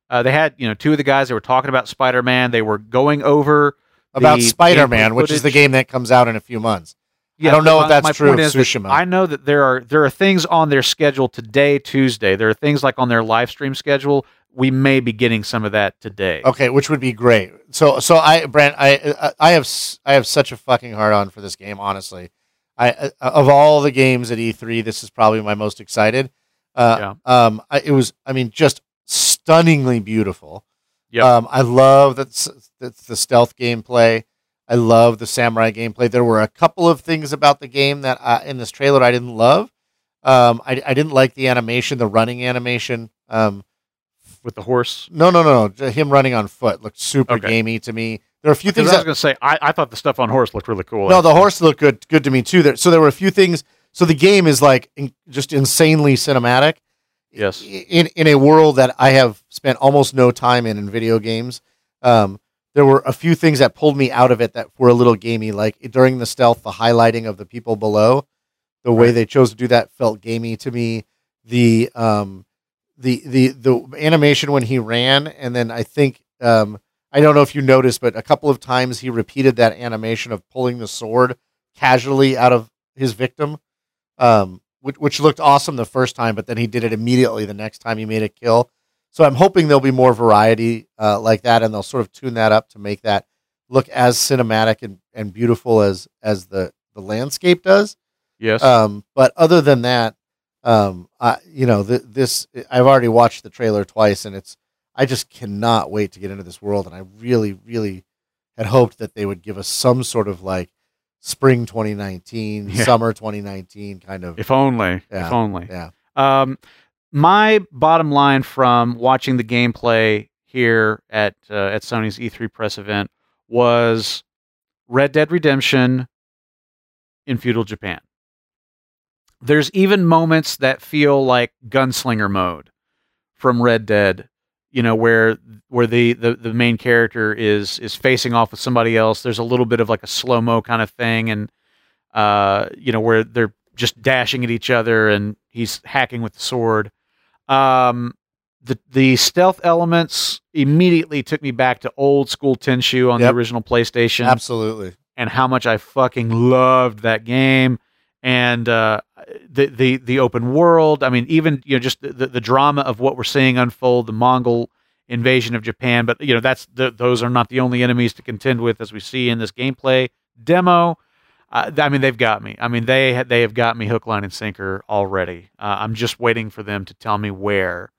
uh, they had you know two of the guys that were talking about spider-man they were going over About Spider Man, which is the game that comes out in a few months. Yeah, I don't know if that's my true point of is that I know that there are there are things on their schedule today, Tuesday. There are things like on their live stream schedule. We may be getting some of that today. Okay, which would be great. So, so I, Brent, I, I have, I have such a fucking hard on for this game. Honestly, I, uh, of all the games at E3, this is probably my most excited. Uh, um, I, it was, I mean, just stunningly beautiful. Yep. Um, I love that that's the stealth gameplay. I love the samurai gameplay. There were a couple of things about the game that uh, in this trailer I didn't love. Um, I, I didn't like the animation, the running animation. Um, With the horse. no, no, no, no. Him running on foot looked super Okay. gamey to me. There are a few things I was going to say, I, I thought the stuff on horse looked really cool. no, the horse looked good, good to me too. There, so there were a few things. So the game is like in, just insanely cinematic. Yes. In in a world that I have spent almost no time in in video games, um, there were a few things that pulled me out of it that were a little gamey. Like during the stealth, the highlighting of the people below, the way Right. they chose to do that felt gamey to me. The um, the the the animation when he ran, and then I think um, I don't know if you noticed, but a couple of times he repeated that animation of pulling the sword casually out of his victim, um, which, which looked awesome the first time, but then he did it immediately the next time he made a kill. So I'm hoping there'll be more variety uh, like that, and they'll sort of tune that up to make that look as cinematic and, and beautiful as as the the landscape does. Yes. Um, but other than that, um, I, you know, th- this I've already watched the trailer twice, and it's I just cannot wait to get into this world, and I really, really had hoped that they would give us some sort of like spring 2019, Yeah. summer 2019 kind of. if only. Yeah. If only. yeah, Um, my bottom line from watching the gameplay here at uh, at Sony's E3 press event was Red Dead Redemption in feudal Japan. There's even moments that feel like gunslinger mode from Red Dead, you know, where where the, the, the main character is is facing off with somebody else. There's a little bit of like a slow mo kind of thing, and uh, you know, where they're just dashing at each other and he's hacking with the sword. Um, the the stealth elements immediately took me back to old school Tenchu on Yep. the original PlayStation absolutely. and how much I fucking loved that game and uh, the the the open world. I mean, even you know just the, the, drama of what we're seeing unfold, the Mongol invasion of Japan. But you know that's the, those are not the only enemies to contend with, as we see in this gameplay demo. Uh, I mean, they've got me. I mean, they they have got me hook, line, and sinker already. Uh, I'm just waiting for them to tell me where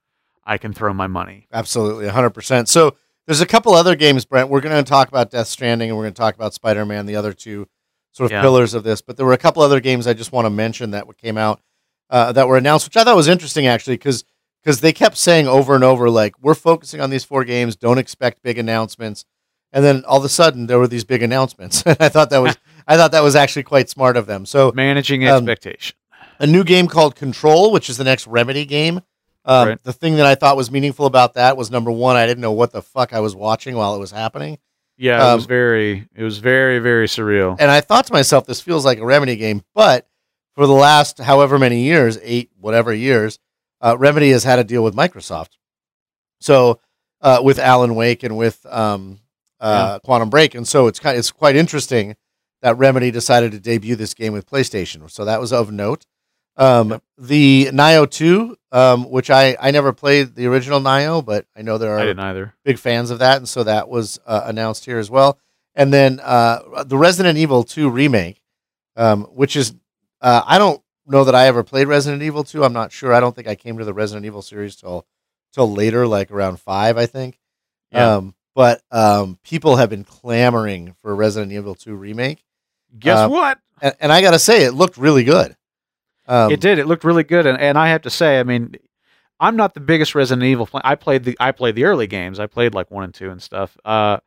I can throw my money. Absolutely, 100%. So there's a couple other games, Brent. We're going to talk about Death Stranding and we're going to talk about Spider Man, the other two sort of Yeah. pillars of this. But there were a couple other games I just want to mention that came out uh, that were announced, which I thought was interesting actually, because because they kept saying over and over, like, we're focusing on these four games, don't expect big announcements. And then all of a sudden there were these big announcements. I thought that was I thought that was actually quite smart of them. So Managing Um, expectation. a new game called Control, which is the next Remedy game. Um, Right. The thing that I thought was meaningful about that was number one, I didn't know what the fuck I was watching while it was happening. Yeah, it Um, was very, it was very, very surreal. And I thought to myself, this feels like a Remedy game. But for the last however many years, eight, whatever years, uh, Remedy has had a deal with Microsoft. So uh, with Alan Wake and with um, uh, Quantum Break. And so it's, kind it's quite interesting that Remedy decided to debut this game with PlayStation. So that was of note. Um. The Nioh 2, um, which I, I never played the original Nioh, but I know there I are didn't either. big fans of that, and so that was uh, announced here as well. And then uh, the Resident Evil 2 remake, um, which is uh, I don't know that I ever played Resident Evil 2. I'm not sure. I don't think I came to the Resident Evil series till till later, like around five, I think. Yeah. Um, but um, people have been clamoring for a Resident Evil 2 remake, Guess uh, what? and, and I got to say, it looked really good. Um, it did. It looked really good, and, and I have to say, I mean, I'm not the biggest Resident Evil. Fan. I played the I played the early games. I played like one and two and stuff. Uh,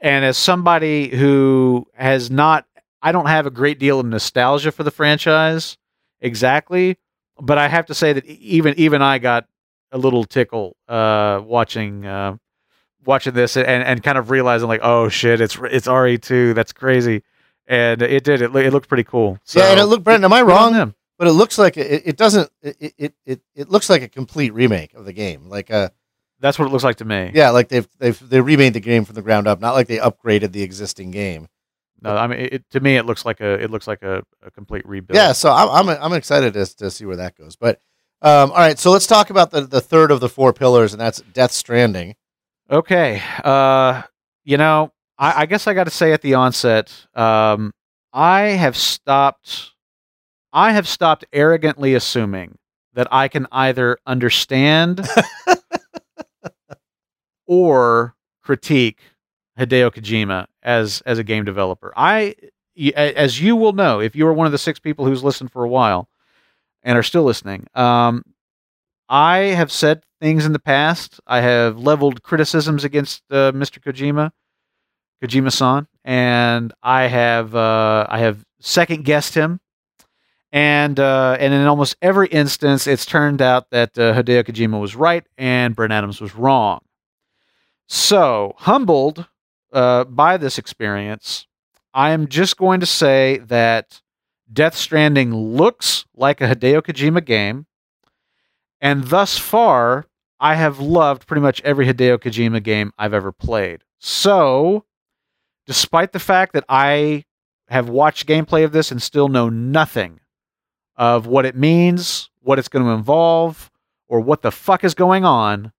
and as somebody who has not, I don't have a great deal of nostalgia for the franchise exactly, but I have to say that even even I got a little tickle uh, watching uh, watching this and, and kind of realizing like, oh shit, it's it's RE2. That's crazy. And it did. It, it looked pretty cool. So, yeah, and it looked. Brandon, am I wrong? But it looks like it, it doesn't. It, it it it looks like a complete remake of the game. Like a That's what it looks like to me. Yeah, like they've they've they remade the game from the ground up, not like they upgraded the existing game. No, I mean, it, to me, it looks like a it looks like a, a complete rebuild. Yeah, so I'm I'm I'm excited to to see where that goes. But um, all right, so let's talk about the the third of the four pillars, and that's Death Stranding. Okay. Uh, you know, I, I guess I got to say at the onset, um, I have stopped. I have stopped arrogantly assuming that I can either understand or critique Hideo Kojima as as a game developer. I, as you will know, if you are one of the six people who's listened for a while and are still listening, um, I have said things in the past. I have leveled criticisms against uh, Mr. Kojima, Kojima-san, and I have uh, I have second guessed him. And uh, and in almost every instance, it's turned out that uh, Hideo Kojima was right and Brent Adams was wrong. So humbled uh, by this experience, I am just going to say that Death Stranding looks like a Hideo Kojima game, and thus far, I have loved pretty much every Hideo Kojima game I've ever played. So, despite the fact that I have watched gameplay of this and still know nothing of what it means, what it's going to involve, or what the fuck is going on,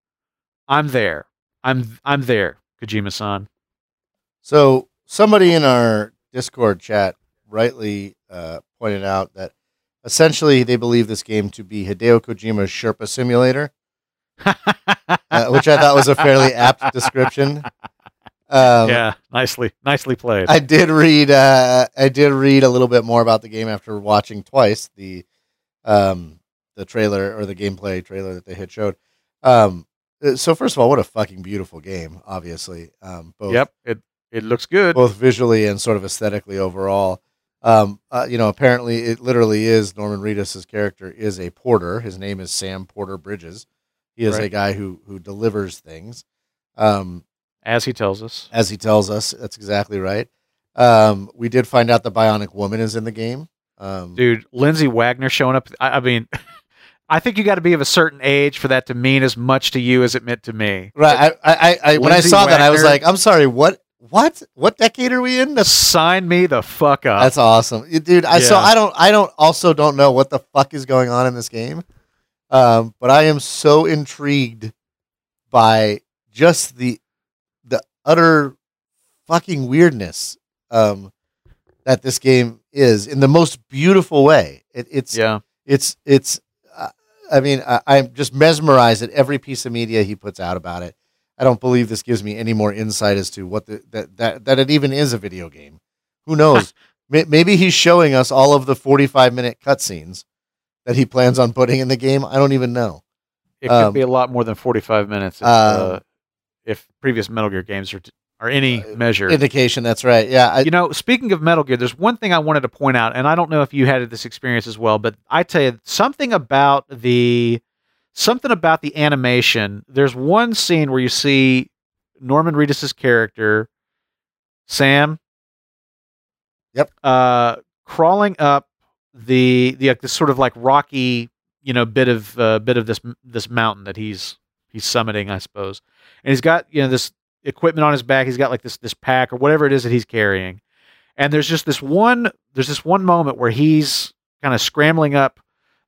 I'm there. I'm I'm there, Kojima-san. So somebody in our Discord chat rightly uh, pointed out that essentially they believe this game to be Hideo Kojima's Sherpa Simulator, uh, which I thought was a fairly apt description. Um, yeah, nicely, nicely played. I did read. Uh, I did read a little bit more about the game after watching twice the, um, the trailer or the gameplay trailer that they had showed. Um, so first of all, what a fucking beautiful game! Obviously, um, both yep, it it looks good. both visually and sort of aesthetically overall. Um, uh, you know, apparently it literally is Norman Reedus's character is a porter. His name is Sam Porter Bridges. He is a guy who who delivers things. Um, as he tells us. as he tells us. That's exactly right. Um, we did find out the Bionic Woman is in the game. Um, Dude, Lindsay Wagner showing up. I, I mean, I think you got to be of a certain age for that to mean as much to you as it meant to me. right. I, I, I, I when I saw that, I was like, I'm sorry. What? What? What decade are we in? That's Sign me the fuck up. that's awesome, dude. I so I don't. I don't. Also, don't know what the fuck is going on in this game. Um, but I am so intrigued by just the utter fucking weirdness um, that this game is in the most beautiful way. It, it's yeah. it's it's uh, i mean I, i'm just mesmerized at every piece of media he puts out about it. I don't believe this gives me any more insight as to what the that that, that it even is a video game. Who knows? Maybe he's showing us all of the 45 minute cutscenes that he plans on putting in the game. I don't even know. It could um, be a lot more than 45 minutes. If, um, uh, if previous Metal Gear games are t- or any Uh, measure. indication. That's right. Yeah. I, you know, speaking of Metal Gear, there's one thing I wanted to point out, and I don't know if you had this experience as well, but I tell you something about the something about the animation. There's one scene where you see Norman Reedus's character, Sam. Yep. Uh, crawling up the the like this sort of like rocky, you know, bit of uh, bit of this this mountain that he's he's summiting, I suppose, and he's got you know this equipment on his back. He's got like this this pack or whatever it is that he's carrying. And there's just this one there's this one moment where he's kind of scrambling up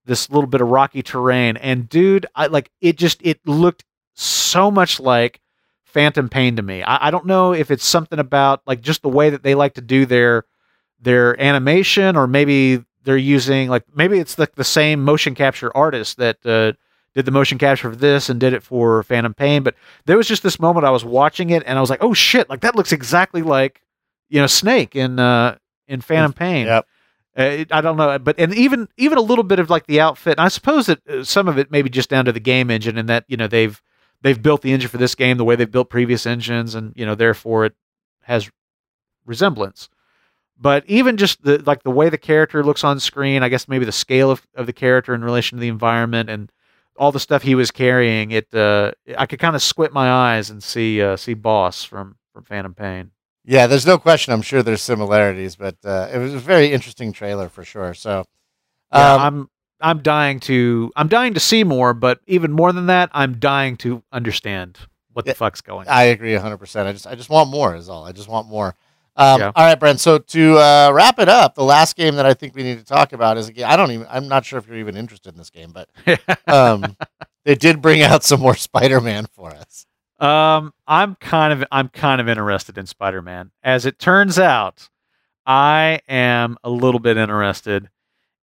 this little bit of rocky terrain and dude, I like it just it looked so much like Phantom Pain to me. I, I don't know if it's something about like just the way that they like to do their their animation or maybe they're using like maybe it's like the same motion capture artist that uh, did the motion capture for this and did it for Phantom Pain. But there was just this moment I was watching it and I was like, oh shit, like that looks exactly like you know Snake in uh, in Phantom Pain. Yep. Uh, it, I don't know, but and even even a little bit of like the outfit. And I suppose that uh, some of it maybe just down to the game engine and that you know they've they've built the engine for this game the way they've built previous engines, and you know therefore it has resemblance. But even just the like the way the character looks on screen, I guess maybe the scale of, of the character in relation to the environment and all the stuff he was carrying, it uh, I could kind of squint my eyes and see uh, see Boss from from Phantom Pain. yeah. There's no question. I'm sure there's similarities, but uh, it was a very interesting trailer for sure. So, Yeah, um, I'm I'm dying to I'm dying to see more, but even more than that, I'm dying to understand what Yeah, the fuck's going. on. I agree 100. percent I just I just want more. Is all. I just want more. Um, Yeah. All right, Brent. So to uh, wrap it up, the last game that I think we need to talk about is a game. I don't even. I'm not sure if you're even interested in this game, but um, they did bring out some more Spider-Man for us. Um, I'm kind of I'm kind of interested in Spider-Man. As it turns out, I am a little bit interested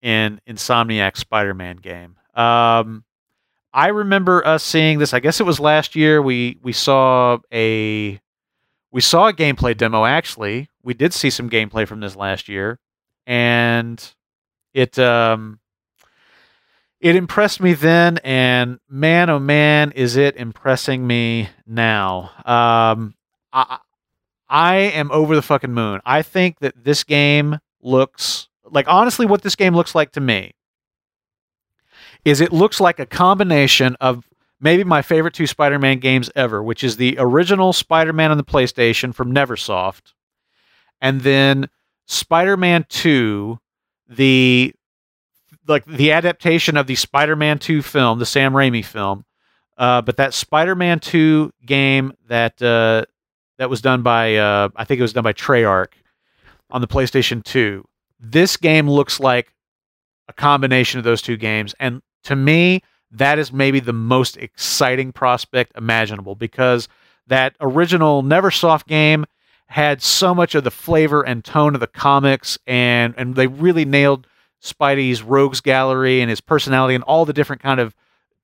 in Insomniac's Spider-Man game. Um, I remember us seeing this. I guess it was last year. We we saw a we saw a gameplay demo. Actually, we did see some gameplay from this last year, and it um it impressed me then, and man, oh man, is it impressing me now. Um, I, I am over the fucking moon. I think that this game looks like, honestly, what this game looks like to me is it looks like a combination of maybe my favorite two Spider Man games ever, which is the original Spider Man on the PlayStation from Neversoft, and then Spider Man 2, the like the adaptation of the Spider-Man 2 film, the Sam Raimi film, uh, but that Spider-Man 2 game that uh, that was done by uh, I think it was done by Treyarch on the PlayStation 2. This game looks like a combination of those two games, and to me, that is maybe the most exciting prospect imaginable because that original NeverSoft game had so much of the flavor and tone of the comics, and and they really nailed Spidey's rogues gallery and his personality and all the different kind of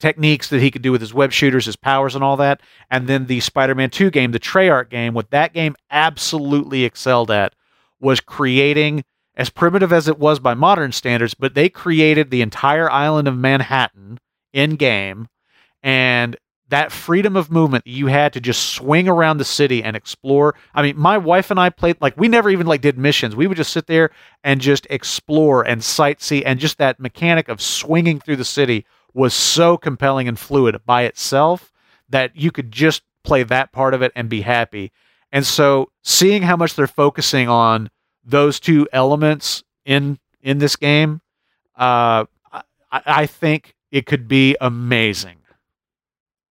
techniques that he could do with his web shooters, his powers, and all that. And then the Spider-Man 2 game, the Treyarch game, what that game absolutely excelled at was creating, as primitive as it was by modern standards, but they created the entire island of Manhattan in game, and that freedom of movement that you had to just swing around the city and explore. I mean, my wife and I played like we never even like did missions. We would just sit there and just explore and sightsee and just that mechanic of swinging through the city was so compelling and fluid by itself that you could just play that part of it and be happy. And so seeing how much they're focusing on those two elements in in this game, uh, I, I think it could be amazing.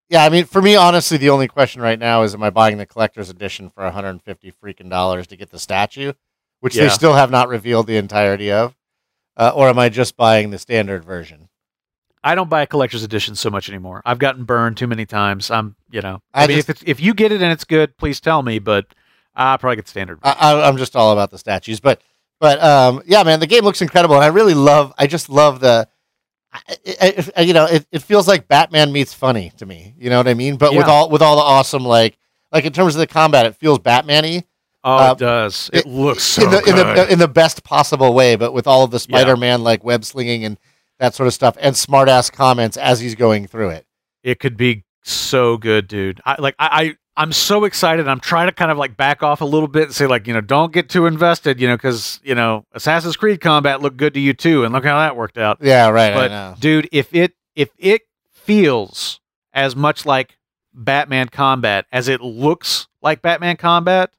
Yeah, I mean, for me, honestly, the only question right now is: Am I buying the collector's edition for 150 freaking dollars to get the statue, which they still have not revealed the entirety of, uh, or am I just buying the standard version? I don't buy a collector's edition so much anymore. I've gotten burned too many times. I'm, you know, I, I mean, just- if it's, if you get it and it's good, please tell me. But I probably get standard. I, I'm just all about the statues, but but um, yeah, man, the game looks incredible, and I really love. I just love the. I, I, I- you know, it, it feels like Batman meets funny to me. You know what I mean? But with Yeah. all with all the awesome like like in terms of the combat, it feels Batman-y oh, uh, it does. It, it- looks so in the in the in the best possible way. But with all of the Yeah. Spider-Man like web slinging and that sort of stuff, and smart ass comments as he's going through it. it could be so good, dude. I like. I, I'm so excited. I'm trying to kind of like back off a little bit and say like, you know, don't get too invested, you know, because you know, Assassin's Creed combat looked good to you too, and look how that worked out. Yeah, right. I But dude, if it if it feels as much like Batman combat as it looks like Batman combat,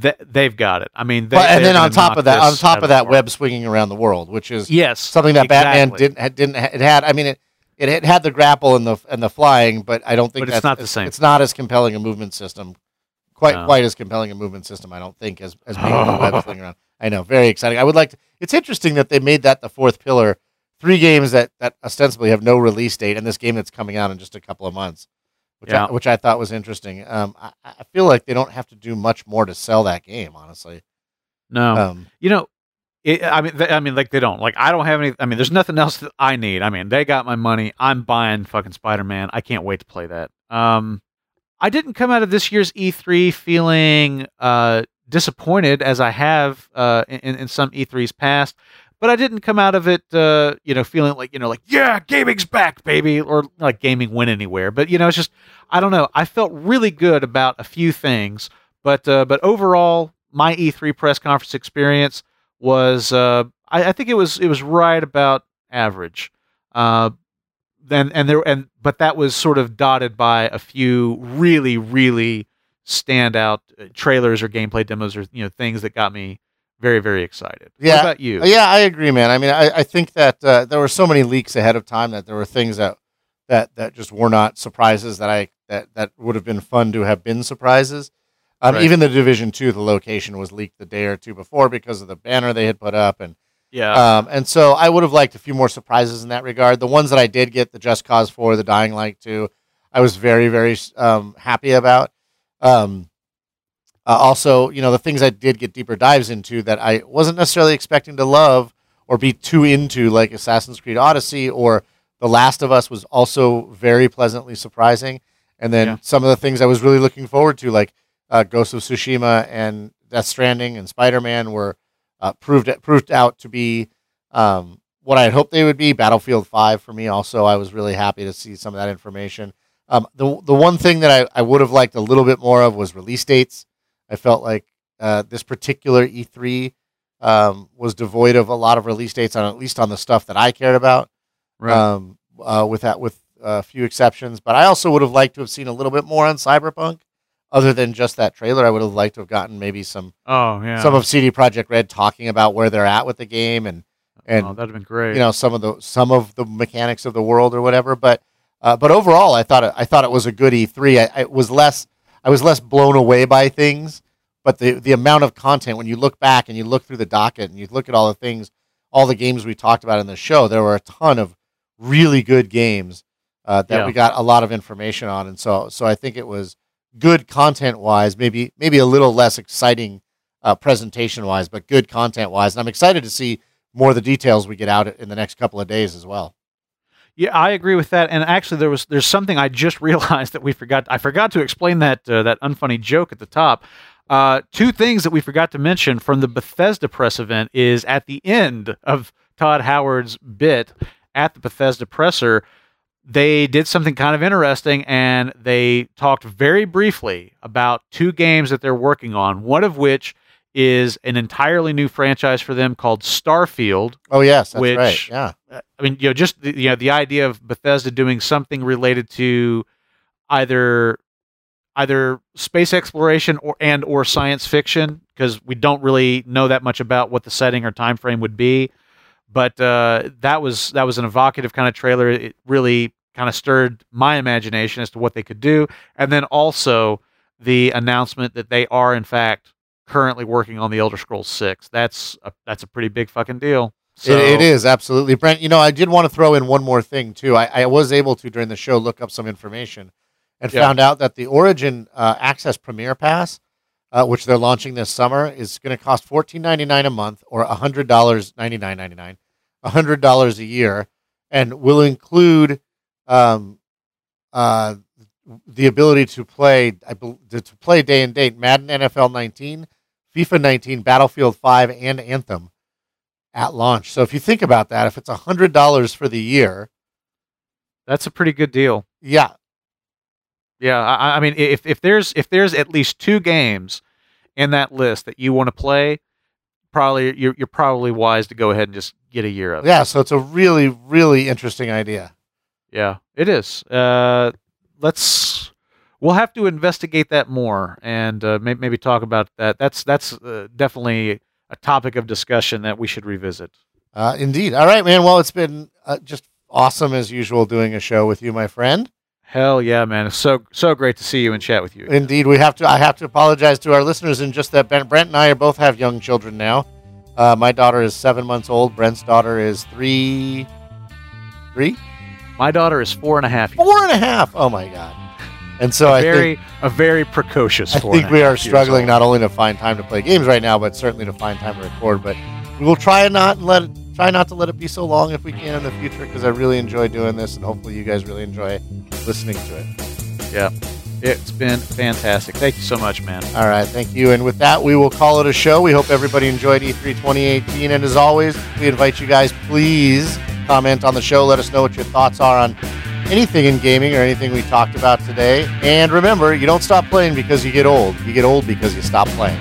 th- they've got it. I mean, they, But- and then on top of that, on top of that, web swinging around the world, which is yes, something that Batman didn't didn't it had. I mean, it it had, had the grapple and the and the flying, but I don't think But it's not the same. It's not as compelling a movement system, quite No. quite as compelling a movement system. I don't think as as being the web swinging around. I know, very exciting. I would like. to It's interesting that they made that the fourth pillar. Three games that that ostensibly have no release date, and this game that's coming out in just a couple of months, which Yeah. I, which I thought was interesting. Um, I, I feel like they don't have to do much more to sell that game, honestly. no. Um, you know, it, I mean, they, I mean, like they don't. Like I don't have any. I mean, there's nothing else that I need. I mean, they got my money. I'm buying fucking Spider Man. I can't wait to play that. Um, I didn't come out of this year's E3 feeling uh disappointed as I have uh in, in some E3s past. But I didn't come out of it, uh, you know, feeling like you know, like yeah, gaming's back, baby, or like gaming went anywhere. But you know, it's just I don't know. I felt really good about a few things, but uh, but overall, my E3 press conference experience was uh, I, I think it was it was right about average. Uh, then and there and but that was sort of dotted by a few really really standout uh, trailers or gameplay demos or you know things that got me very very excited. Yeah. What about you? Yeah, I agree, man. I mean, I, I think that uh, there were so many leaks ahead of time that there were things that that that just were not surprises that I that that would have been fun to have been surprises. Um, Right. Even the Division Two, the location was leaked the day or two before because of the banner they had put up, and Yeah. um, and so I would have liked a few more surprises in that regard. The ones that I did get, the Just Cause Four, the Dying Light Two, I was very very um, happy about. Um, uh, also, you know, the things I did get deeper dives into that I wasn't necessarily expecting to love or be too into, like Assassin's Creed Odyssey or The Last of Us, was also very pleasantly surprising. And then Yeah. some of the things I was really looking forward to, like uh, Ghost of Tsushima and Death Stranding and Spider Man, were uh, proved proved out to be um, what I had hoped they would be. Battlefield Five for me, also, I was really happy to see some of that information. Um, the the one thing that I, I would have liked a little bit more of was release dates. I felt like uh, this particular E3 um, was devoid of a lot of release dates on at least on the stuff that I cared about. right. Um, uh, with that, with a few exceptions, but I also would have liked to have seen a little bit more on Cyberpunk, other than just that trailer. I would have liked to have gotten maybe some oh yeah. some of CD Projekt Red talking about where they're at with the game and and oh, that'd have been great. you know some of the some of the mechanics of the world or whatever. But uh, but overall, I thought it, I thought it was a good E3. I, I was less I was less blown away by things, but the the amount of content when you look back and you look through the docket and you look at all the things, all the games we talked about in the show, there were a ton of really good games uh, that Yeah. we got a lot of information on, and so so I think it was good content wise. Maybe maybe a little less exciting uh, presentation wise, but good content wise. And I'm excited to see more of the details we get out in the next couple of days as well. Yeah, I agree with that. And actually, there was there's something I just realized that we forgot. I forgot to explain that uh, that unfunny joke at the top. Uh, two things that we forgot to mention from the Bethesda press event is at the end of Todd Howard's bit at the Bethesda presser, they did something kind of interesting and they talked very briefly about two games that they're working on. One of which is an entirely new franchise for them called Starfield. Oh yes, that's Which- right. Yeah, uh, I mean, you know, just the, you know, the idea of Bethesda doing something related to either either space exploration or and or science fiction because we don't really know that much about what the setting or time frame would be. But uh, that was that was an evocative kind of trailer. It really kind of stirred my imagination as to what they could do, and then also the announcement that they are in fact currently working on the Elder Scrolls Six. That's a, that's a pretty big fucking deal. So, it, it is absolutely, Brent. You know, I did want to throw in one more thing too. I, I was able to during the show look up some information and Yeah. found out that the Origin uh, Access Premier Pass, uh, which they're launching this summer, is going to cost fourteen ninety nine a month or hundred dollars ninety nine ninety nine, hundred dollars a year, and will include um, uh, the ability to play I bel- to to play day and date Madden NFL 19, FIFA 19, Battlefield 5, and Anthem at launch. So if you think about that, if it's hundred dollars for the year, That's a pretty good deal. yeah, Yeah, I, I mean, if if there's if there's at least two games in that list that you want to play, probably you're you're probably wise to go ahead and just get a year of. it. Yeah, so it's a really, really interesting idea. Yeah, it is. Uh, let's. We'll have to investigate that more and uh, may, maybe talk about that. That's that's uh, definitely a topic of discussion that we should revisit. Uh, indeed. All right, man. Well, it's been uh, just awesome as usual doing a show with you, my friend. Hell yeah, man! It's so so great to see you and chat with you. Indeed, we have to. I have to apologize to our listeners in just that Brent, Brent and I are both have young children now. Uh, my daughter is seven months old. Brent's daughter is three, three, My daughter is four and a half. four and a half. Oh my god! And so I very think a very precocious. I think a we are struggling not only to find time to play games right now, but certainly to find time to record. But we will try and not let it, try not to let it be so long if we can in the future because I really enjoy doing this, and hopefully you guys really enjoy listening to it. Yeah, it's been fantastic. Thank you so much, man. All right, thank you. And with that, we will call it a show. We hope everybody enjoyed E E3 2018. And as always, we invite you guys, please comment on the show. Let us know what your thoughts are on anything in gaming or anything we talked about today. And remember, you don't stop playing because you get old. You get old because you stop playing.